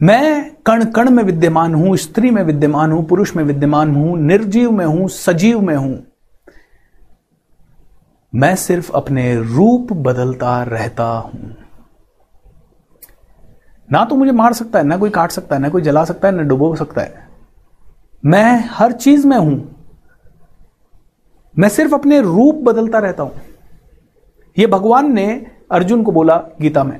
मैं कण कण में विद्यमान हूँ, स्त्री में विद्यमान हूँ, पुरुष में विद्यमान हूँ, निर्जीव में हूँ, सजीव में हूँ। मैं सिर्फ़ अपने रूप बदलता रहता हूँ। ना तो मुझे मार सकता है, ना कोई काट सकता है, ना कोई जला सकता है, ना डुबो सकता है। मैं हर चीज़ में हूँ। मैं सिर्फ़ अपने रूप बदलता रहता हूँ। यह भगवान ने अर्जुन को बोला गीता में।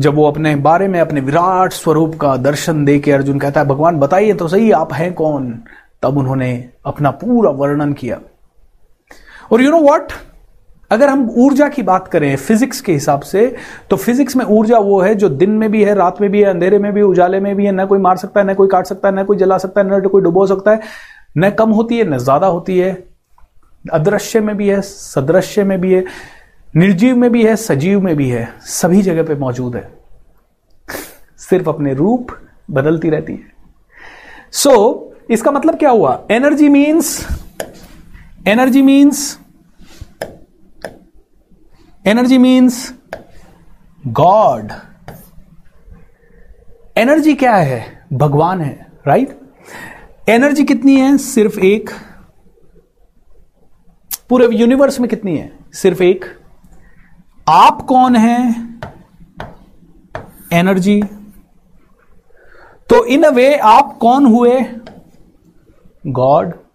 जब वो अपने बारे में, अपने विराट स्वरूप का दर्शन दे के अर्जुन कहता है, भगवान, बताइए तो सही आप हैं कौन? तब उन्होंने अपना पूरा वर्णन किया। और यू नो व्हाट अगर हम ऊर्जा की बात करें फिजिक्स के हिसाब से तो फिजिक्स में ऊर्जा वो है जो दिन में भी है रात में भी है अंधेरे में भी उजाले में भी है न कोई मार सकता है न कोई काट सकता है न कोई जला सकता है न कोई डुबो सकता है न कम होती है न ज़्यादा होती है। अदृश्य में भी है सदृश्य में भी है निर्जीव में भी है सजीव में भी है सभी जगह पे मौजूद है। सिर्फ़ अपने रूप बदलती रहती है। सो so, इसका मतलब क्या हुआ? Energy means energy means energy means god energy क्या है? भगवान है राइट एनर्जी कितनी है? सिर्फ़ एक। पूरे यूनिवर्स में कितनी है? सिर्फ़ एक। आप कौन है? एनर्जी तो इन अ वे आप कौन हुए? गॉड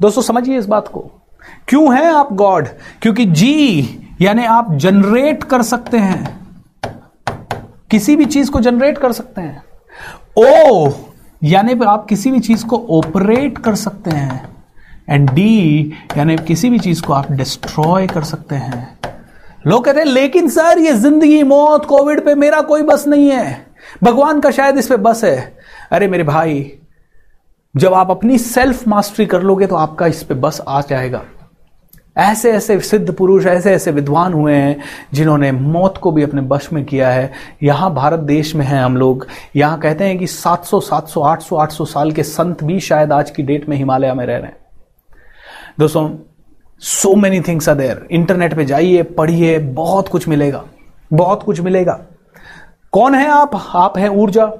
दोस्तों, समझिए इस बात को। क्यों है आप गॉड? क्योंकि जी, यानी आप जनरेट कर सकते हैं। किसी भी चीज़ को जनरेट कर सकते हैं। ओ, यानी आप किसी भी चीज़ को ऑपरेट कर सकते हैं। एंड डी यानी किसी भी चीज़ को आप डिस्ट्रॉय कर सकते हैं। लोग कहते हैं, लेकिन सर, ये ज़िंदगी, मौत, कोविड पे मेरा कोई बस नहीं है। भगवान का शायद इस पे बस है। अरे मेरे भाई जब आप अपनी सेल्फ मास्टरी कर लोगे तो आपका इस पे बस आ जाएगा। ऐसे ऐसे सिद्ध पुरुष ऐसे ऐसे विद्वान हुए हैं जिन्होंने मौत को भी अपने बश में किया है। यहाँ भारत देश में हैं हम लोग। यहाँ कहते हैं कि 700 700 800 800 साल के संत भी शायद आज की डेट में हिमालय में रह रहे हैं। दोस्तों so many things are there internet पे जाइए, पढ़िए, बहुत कुछ मिलेगा। बहुत कुछ मिलेगा। कौन है आप? आप हैं ऊर्जा।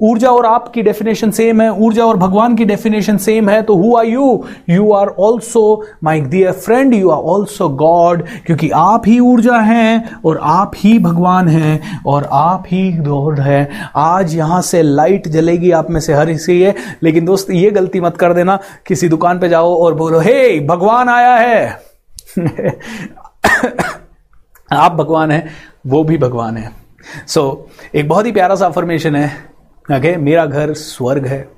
ऊर्जा और आपकी डेफिनेशन सेम है ऊर्जा और भगवान की डेफिनेशन सेम है तो who are you you are also my dear friend you are also god क्योंकि आप ही ऊर्जा हैं और आप ही भगवान हैं और आप ही गॉड है। आज यहाँ से लाइट जलेगी आप में से हर हिस्से है लेकिन दोस्त ये गलती मत कर देना किसी दुकान पे जाओ और बोलो हे hey, भगवान आया है। आप भगवान हैं वो भी भगवान है। सो so, एक बहुत ही प्यारा सा अफर्मेशन है। ओके मेरा घर स्वर्ग है।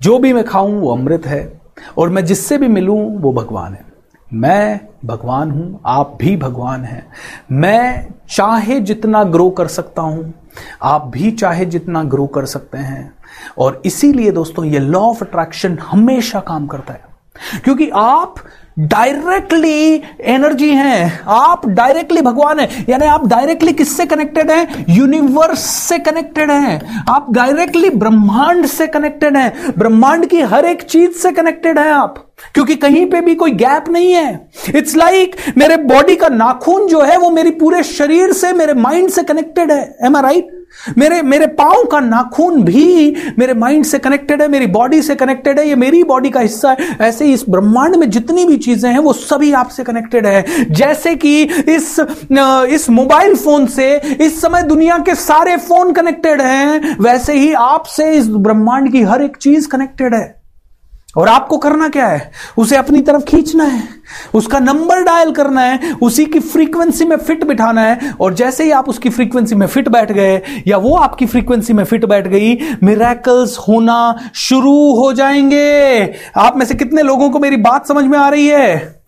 जो भी मैं खाऊं, वो अमृत है। और मैं जिससे भी मिलूं, वो भगवान है। मैं भगवान हूँ, आप भी भगवान हैं। मैं चाहे जितना ग्रो कर सकता हूँ, आप भी चाहे जितना ग्रो कर सकते हैं। और इसीलिए दोस्तों, ये लॉ ऑफ़ अट्रैक्शन हमेशा काम करता है। क्योंकि आप डायरेक्टली एनर्जी है। आप डायरेक्टली भगवान है। यानी आप डायरेक्टली किससे कनेक्टेड हैं? यूनिवर्स से कनेक्टेड हैं। आप डायरेक्टली ब्रह्मांड से कनेक्टेड हैं। ब्रह्मांड की हर एक चीज़ से कनेक्टेड हैं आप। क्योंकि कहीं पे भी कोई गैप नहीं है। इट्स लाइक like, मेरे बॉडी का नाखून जो है वो मेरी पूरे शरीर से मेरे माइंड से कनेक्टेड है। एम आई राइट मेरे मेरे पाओ का नाखून भी मेरे माइंड से कनेक्टेड है, मेरी बॉडी से कनेक्टेड है, ये मेरी बॉडी का हिस्सा है। ऐसे ही इस ब्रह्मांड में जितनी भी चीज़ें हैं, वो सभी आपसे कनेक्टेड है। जैसे कि इस इस मोबाइल फ़ोन से इस समय दुनिया के सारे फ़ोन कनेक्टेड हैं, वैसे ही आपसे इस ब्रह्मांड की हर एक चीज़ कनेक्टेड है। और आपको करना क्या है? उसे अपनी तरफ़ खींचना है। उसका नंबर डायल करना है। उसी की फ्रीक्वेंसी में फिट बिठाना है। और जैसे ही आप उसकी फ्रीक्वेंसी में फिट बैठ गए, या वो आपकी फ्रीक्वेंसी में फिट बैठ गई मिराकल्स होना शुरू हो जाएँगे। आप में से कितने लोगों को मेरी बात समझ में आ रही है?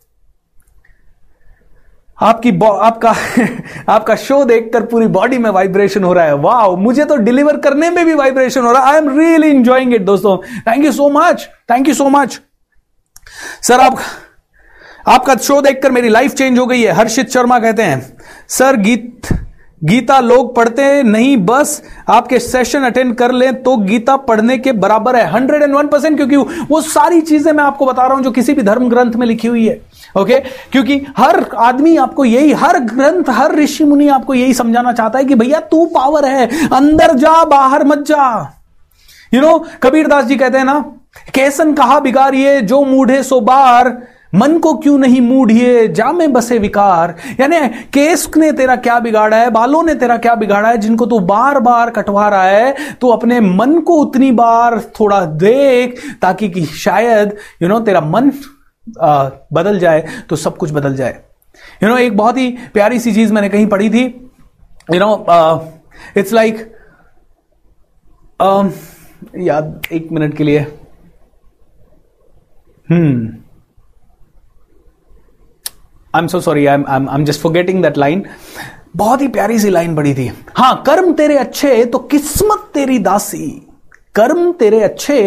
आपकी आपका आपका शो देखकर पूरी बॉडी में वाइब्रेशन हो रहा है। वाह मुझे तो डिलीवर करने में भी वाइब्रेशन हो रहा है। I am really enjoying it दोस्तों। Thank you so much thank you so much sir आप, आपका शो देखकर मेरी लाइफ चेंज हो गई है। हर्षित शर्मा कहते हैं सर गीत, गीता लोग पढ़ते हैं? नहीं, बस आपके सेशन अटेंड कर लें तो गीता पढ़ने के बराबर है। हंड्रेड एंड वन परसेंट क्योंकि वो सारी चीज़ें मैं आपको बता रहा हूँ जो किसी भी धर्म ग्रंथ में लिखी हुई है। ओके क्योंकि हर आदमी आपको यही हर ग्रंथ हर ऋषि मुनि आपको यही समझाना चाहता है कि भैया तू पावर है अंदर जा बाहर मत जा। यू नो कबीरदास जी कहते हैं ना कैसन कहा बिगाड़िए जो मूढ़े सो बार मन को क्यों नहीं मूढ़िए जा में बसे विकार। यानी केस ने तेरा क्या बिगाड़ा है बालों ने तेरा क्या बिगाड़ा है जिनको तू बार बार कटवा रहा है तो अपने मन को उतनी बार थोड़ा देख ताकि कि शायद यू you नो know, तेरा मन बदल जाए तो सब कुछ बदल जाए। यू नो एक बहुत ही प्यारी सी चीज़ मैंने कहीं पढ़ी थी। यू नो इट्स लाइक याद एक मिनट के लिए। हम्म I am so sorry I I am just forgetting that line बहुत ही प्यारी सी लाइन पड़ी थी। हाँ, कर्म तेरे अच्छे तो किस्मत तेरी दासी। कर्म तेरे अच्छे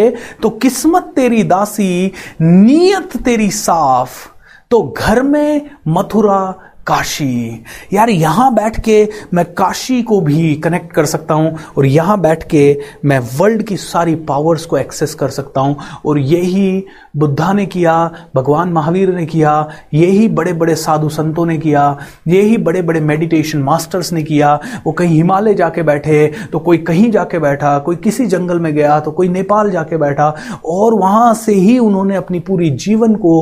तो किस्मत तेरी दासी नीयत तेरी साफ़ तो घर में मथुरा काशी। यार यहाँ बैठ के मैं काशी को भी कनेक्ट कर सकता हूँ और यहाँ बैठ के मैं वर्ल्ड की सारी पावर्स को एक्सेस कर सकता हूँ और यही बुद्धा ने किया, भगवान महावीर ने किया, यही बड़े बड़े साधु संतों ने किया, यही बड़े बड़े मेडिटेशन मास्टर्स ने किया। वो कहीं हिमालय जाके बैठे तो कोई कहीं जाके बैठा, कोई किसी जंगल में गया तो कोई नेपाल जाके बैठा और वहाँ से ही उन्होंने अपनी पूरी जीवन को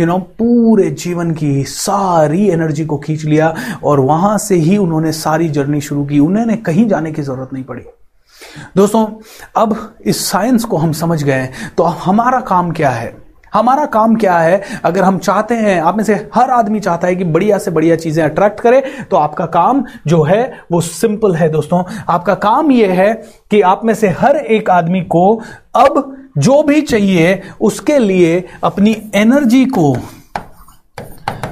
यू नो पूरे जीवन की सारी एनर्जी को खींच लिया और वहाँ से ही उन्होंने सारी जर्नी शुरू की। उन्होंने कहीं जाने की ज़रूरत नहीं पड़ी। दोस्तों, अब इस साइंस को हम समझ गए। तो हमारा काम क्या है? हमारा काम क्या है? अगर हम चाहते हैं, आप में से हर आदमी चाहता है कि बढ़िया से बढ़िया चीज़ें अट्रैक्ट करे तो आपका काम जो है, वो सिंपल है दोस्तों। आपका काम यह है कि आप में से हर एक आदमी को अब जो भी चाहिए, उसके लिए अपनी एनर्जी को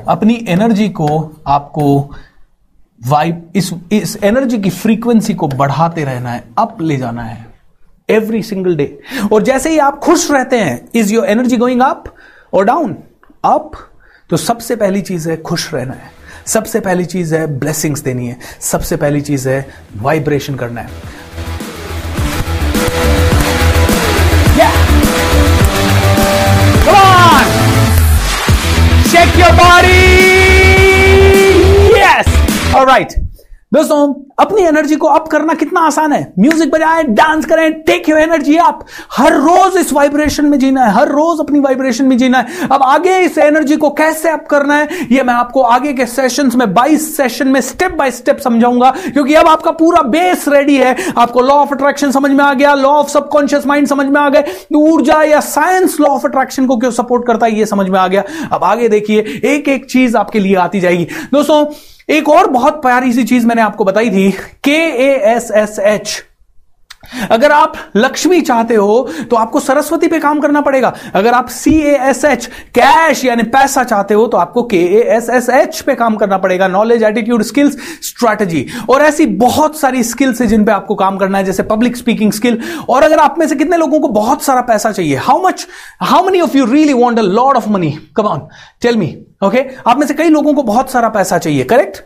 अपनी एनर्जी को आपको वाइब इस इस एनर्जी की फ्रीक्वेंसी को बढ़ाते रहना है अप ले जाना है एवरी सिंगल डे और जैसे ही आप खुश रहते हैं is your energy going up और डाउन अप तो सबसे पहली चीज़ है खुश रहना है। सबसे पहली चीज़ है ब्लेसिंग्स देनी है। सबसे पहली चीज़ है वाइब्रेशन करना है। Check your body. Yes. All right. दोस्तों, अपनी एनर्जी को अप करना कितना आसान है। म्यूज़िक बजाएँ डांस करें टेक योर एनर्जी अप हर रोज इस वाइब्रेशन में जीना है, हर रोज अपनी वाइब्रेशन में जीना है। अब आगे इस एनर्जी को कैसे अप करना है, ये मैं आपको आगे के सेशंस में 22 सेशन में स्टेप बाय स्टेप समझाऊँगा। क्योंकि अब आपका पूरा बेस रेडी है। आपको लॉ ऑफ़ अट्रैक्शन समझ में आ गया लॉ ऑफ़ सबकॉन्शियस माइंड समझ में आ गए। ऊर्जा या साइंस लॉ ऑफ़ अट्रैक्शन को क्यों सपोर्ट करता है, ये समझ में आ गया। अब आगे देखिए एक एक चीज़ आपके लिए आती जाएगी। दोस्तों एक और बहुत प्यारी सी चीज़ मैंने आपको बताई थी के ए एस एस एच अगर आप लक्ष्मी चाहते हो तो आपको सरस्वती पे काम करना पड़ेगा। अगर आप C A S H cash यानी पैसा चाहते हो तो आपको के ए एस एस एच पे काम करना पड़ेगा। नॉलेज एटीट्यूड स्किल्स स्ट्रैटेजी और ऐसी बहुत सारी स्किल्स है जिन पे आपको काम करना है, जैसे पब्लिक स्पीकिंग स्किल और अगर आप में से कितने लोगों को बहुत सारा पैसा चाहिए how much how many of you really want a lot of money come on tell me okay आप में से कई लोगों को बहुत सारा पैसा चाहिए करेक्ट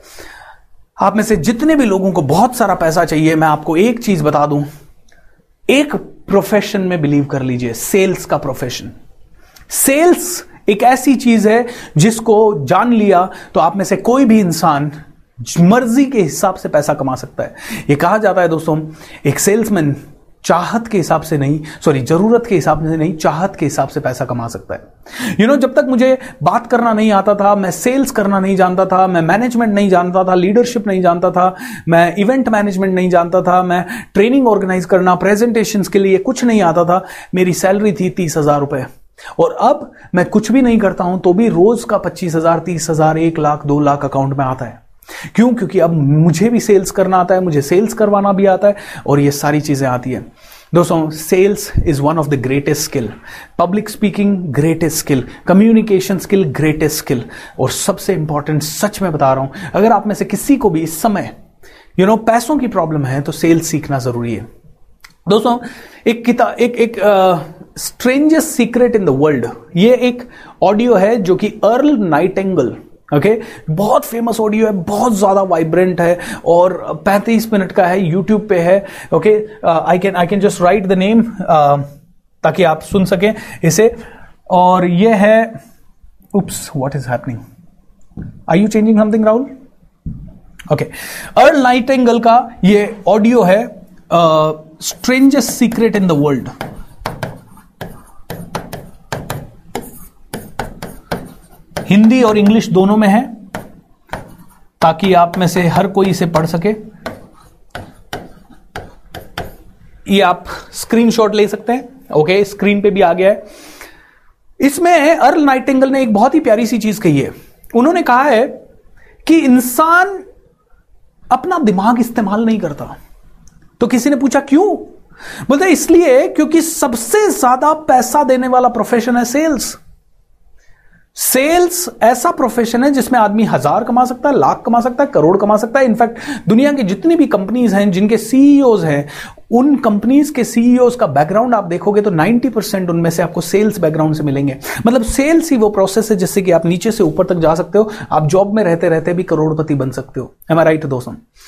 आप में से जितने भी लोगों को बहुत सारा पैसा चाहिए, मैं आपको एक चीज़ बता दूँ। एक प्रोफेशन में बिलीव कर लीजिए सेल्स का प्रोफेशन सेल्स एक ऐसी चीज़ है जिसको जान लिया तो आप में से कोई भी इंसान मर्ज़ी के हिसाब से पैसा कमा सकता है। यह कहा जाता है दोस्तों, एक सेल्समैन चाहत के हिसाब से नहीं सॉरी ज़रूरत के हिसाब से नहीं चाहत के हिसाब से पैसा कमा सकता है। यू you नो know, जब तक मुझे बात करना नहीं आता था मैं सेल्स करना नहीं जानता था मैं मैनेजमेंट नहीं जानता था लीडरशिप नहीं जानता था मैं इवेंट मैनेजमेंट नहीं जानता था मैं ट्रेनिंग ऑर्गेनाइज करना प्रेजेंटेशन के लिए कुछ नहीं आता था मेरी सैलरी थी तीस हज़ार रुपए। और अब मैं कुछ भी नहीं करता हूँ तो भी रोज का पच्चीस हज़ार तीस हज़ार एक लाख दो लाख अकाउंट में आता है। क्यों? क्योंकि अब मुझे भी सेल्स करना आता है मुझे सेल्स करवाना भी आता है और ये सारी चीज़ें आती है। दोस्तों sales is one of the greatest skill public speaking greatest skill communication skill greatest skill और सबसे इंपॉर्टेंट सच में बता रहा हूँ अगर आप में से किसी को भी इस समय यू you नो know, पैसों की प्रॉब्लम है तो सेल्स सीखना ज़रूरी है। दोस्तों एक किताब एक एक strangest secret in the world ये एक ऑडियो है जो कि अर्ल नाइटेंगल ओके okay? बहुत फ़ेमस ऑडियो है, बहुत ज़्यादा वाइब्रेंट है और 35 मिनट का है यूट्यूब पे है okay I can I can just write the name ताकि आप सुन सकें इसे। और ये है oops what is happening I you changing something Rahul okay Earl Nightingale का ये ऑडियो है strangest secret in the world Hindi और इंग्लिश दोनों में है, ताकि आप में से हर कोई इसे पढ़ सके। ये आप स्क्रीनशॉट ले सकते हैं। ओके स्क्रीन पे भी आ गया है। इसमें अर्ल नाइटेंगल ने एक बहुत ही प्यारी सी चीज़ कही है। उन्होंने कहा है कि इंसान अपना दिमाग इस्तेमाल नहीं करता। तो किसी ने पूछा, क्यों? बोलते इसलिए क्योंकि सबसे ज़्यादा पैसा देने वाला प्रोफेशन है सेल्स सेल्स ऐसा प्रोफेशन है जिसमें आदमी हज़ार कमा सकता है, लाख कमा सकता है, करोड़ कमा सकता है। इनफैक्ट दुनिया की जितनी भी कंपनीज़ हैं, जिनके सीईओज हैं, उन कंपनीज़ के सीईओज का बैकग्राउंड आप देखोगे तो 90 परसेंट उनमें से आपको सेल्स बैकग्राउंड से मिलेंगे। मतलब सेल्स ही वो प्रोसेस है जिससे कि आप नीचे से ऊपर तक जा सकते हो। आप जॉब में रहते रहते भी करोड़पति बन सकते हो। एम आई राइट दोस्तों?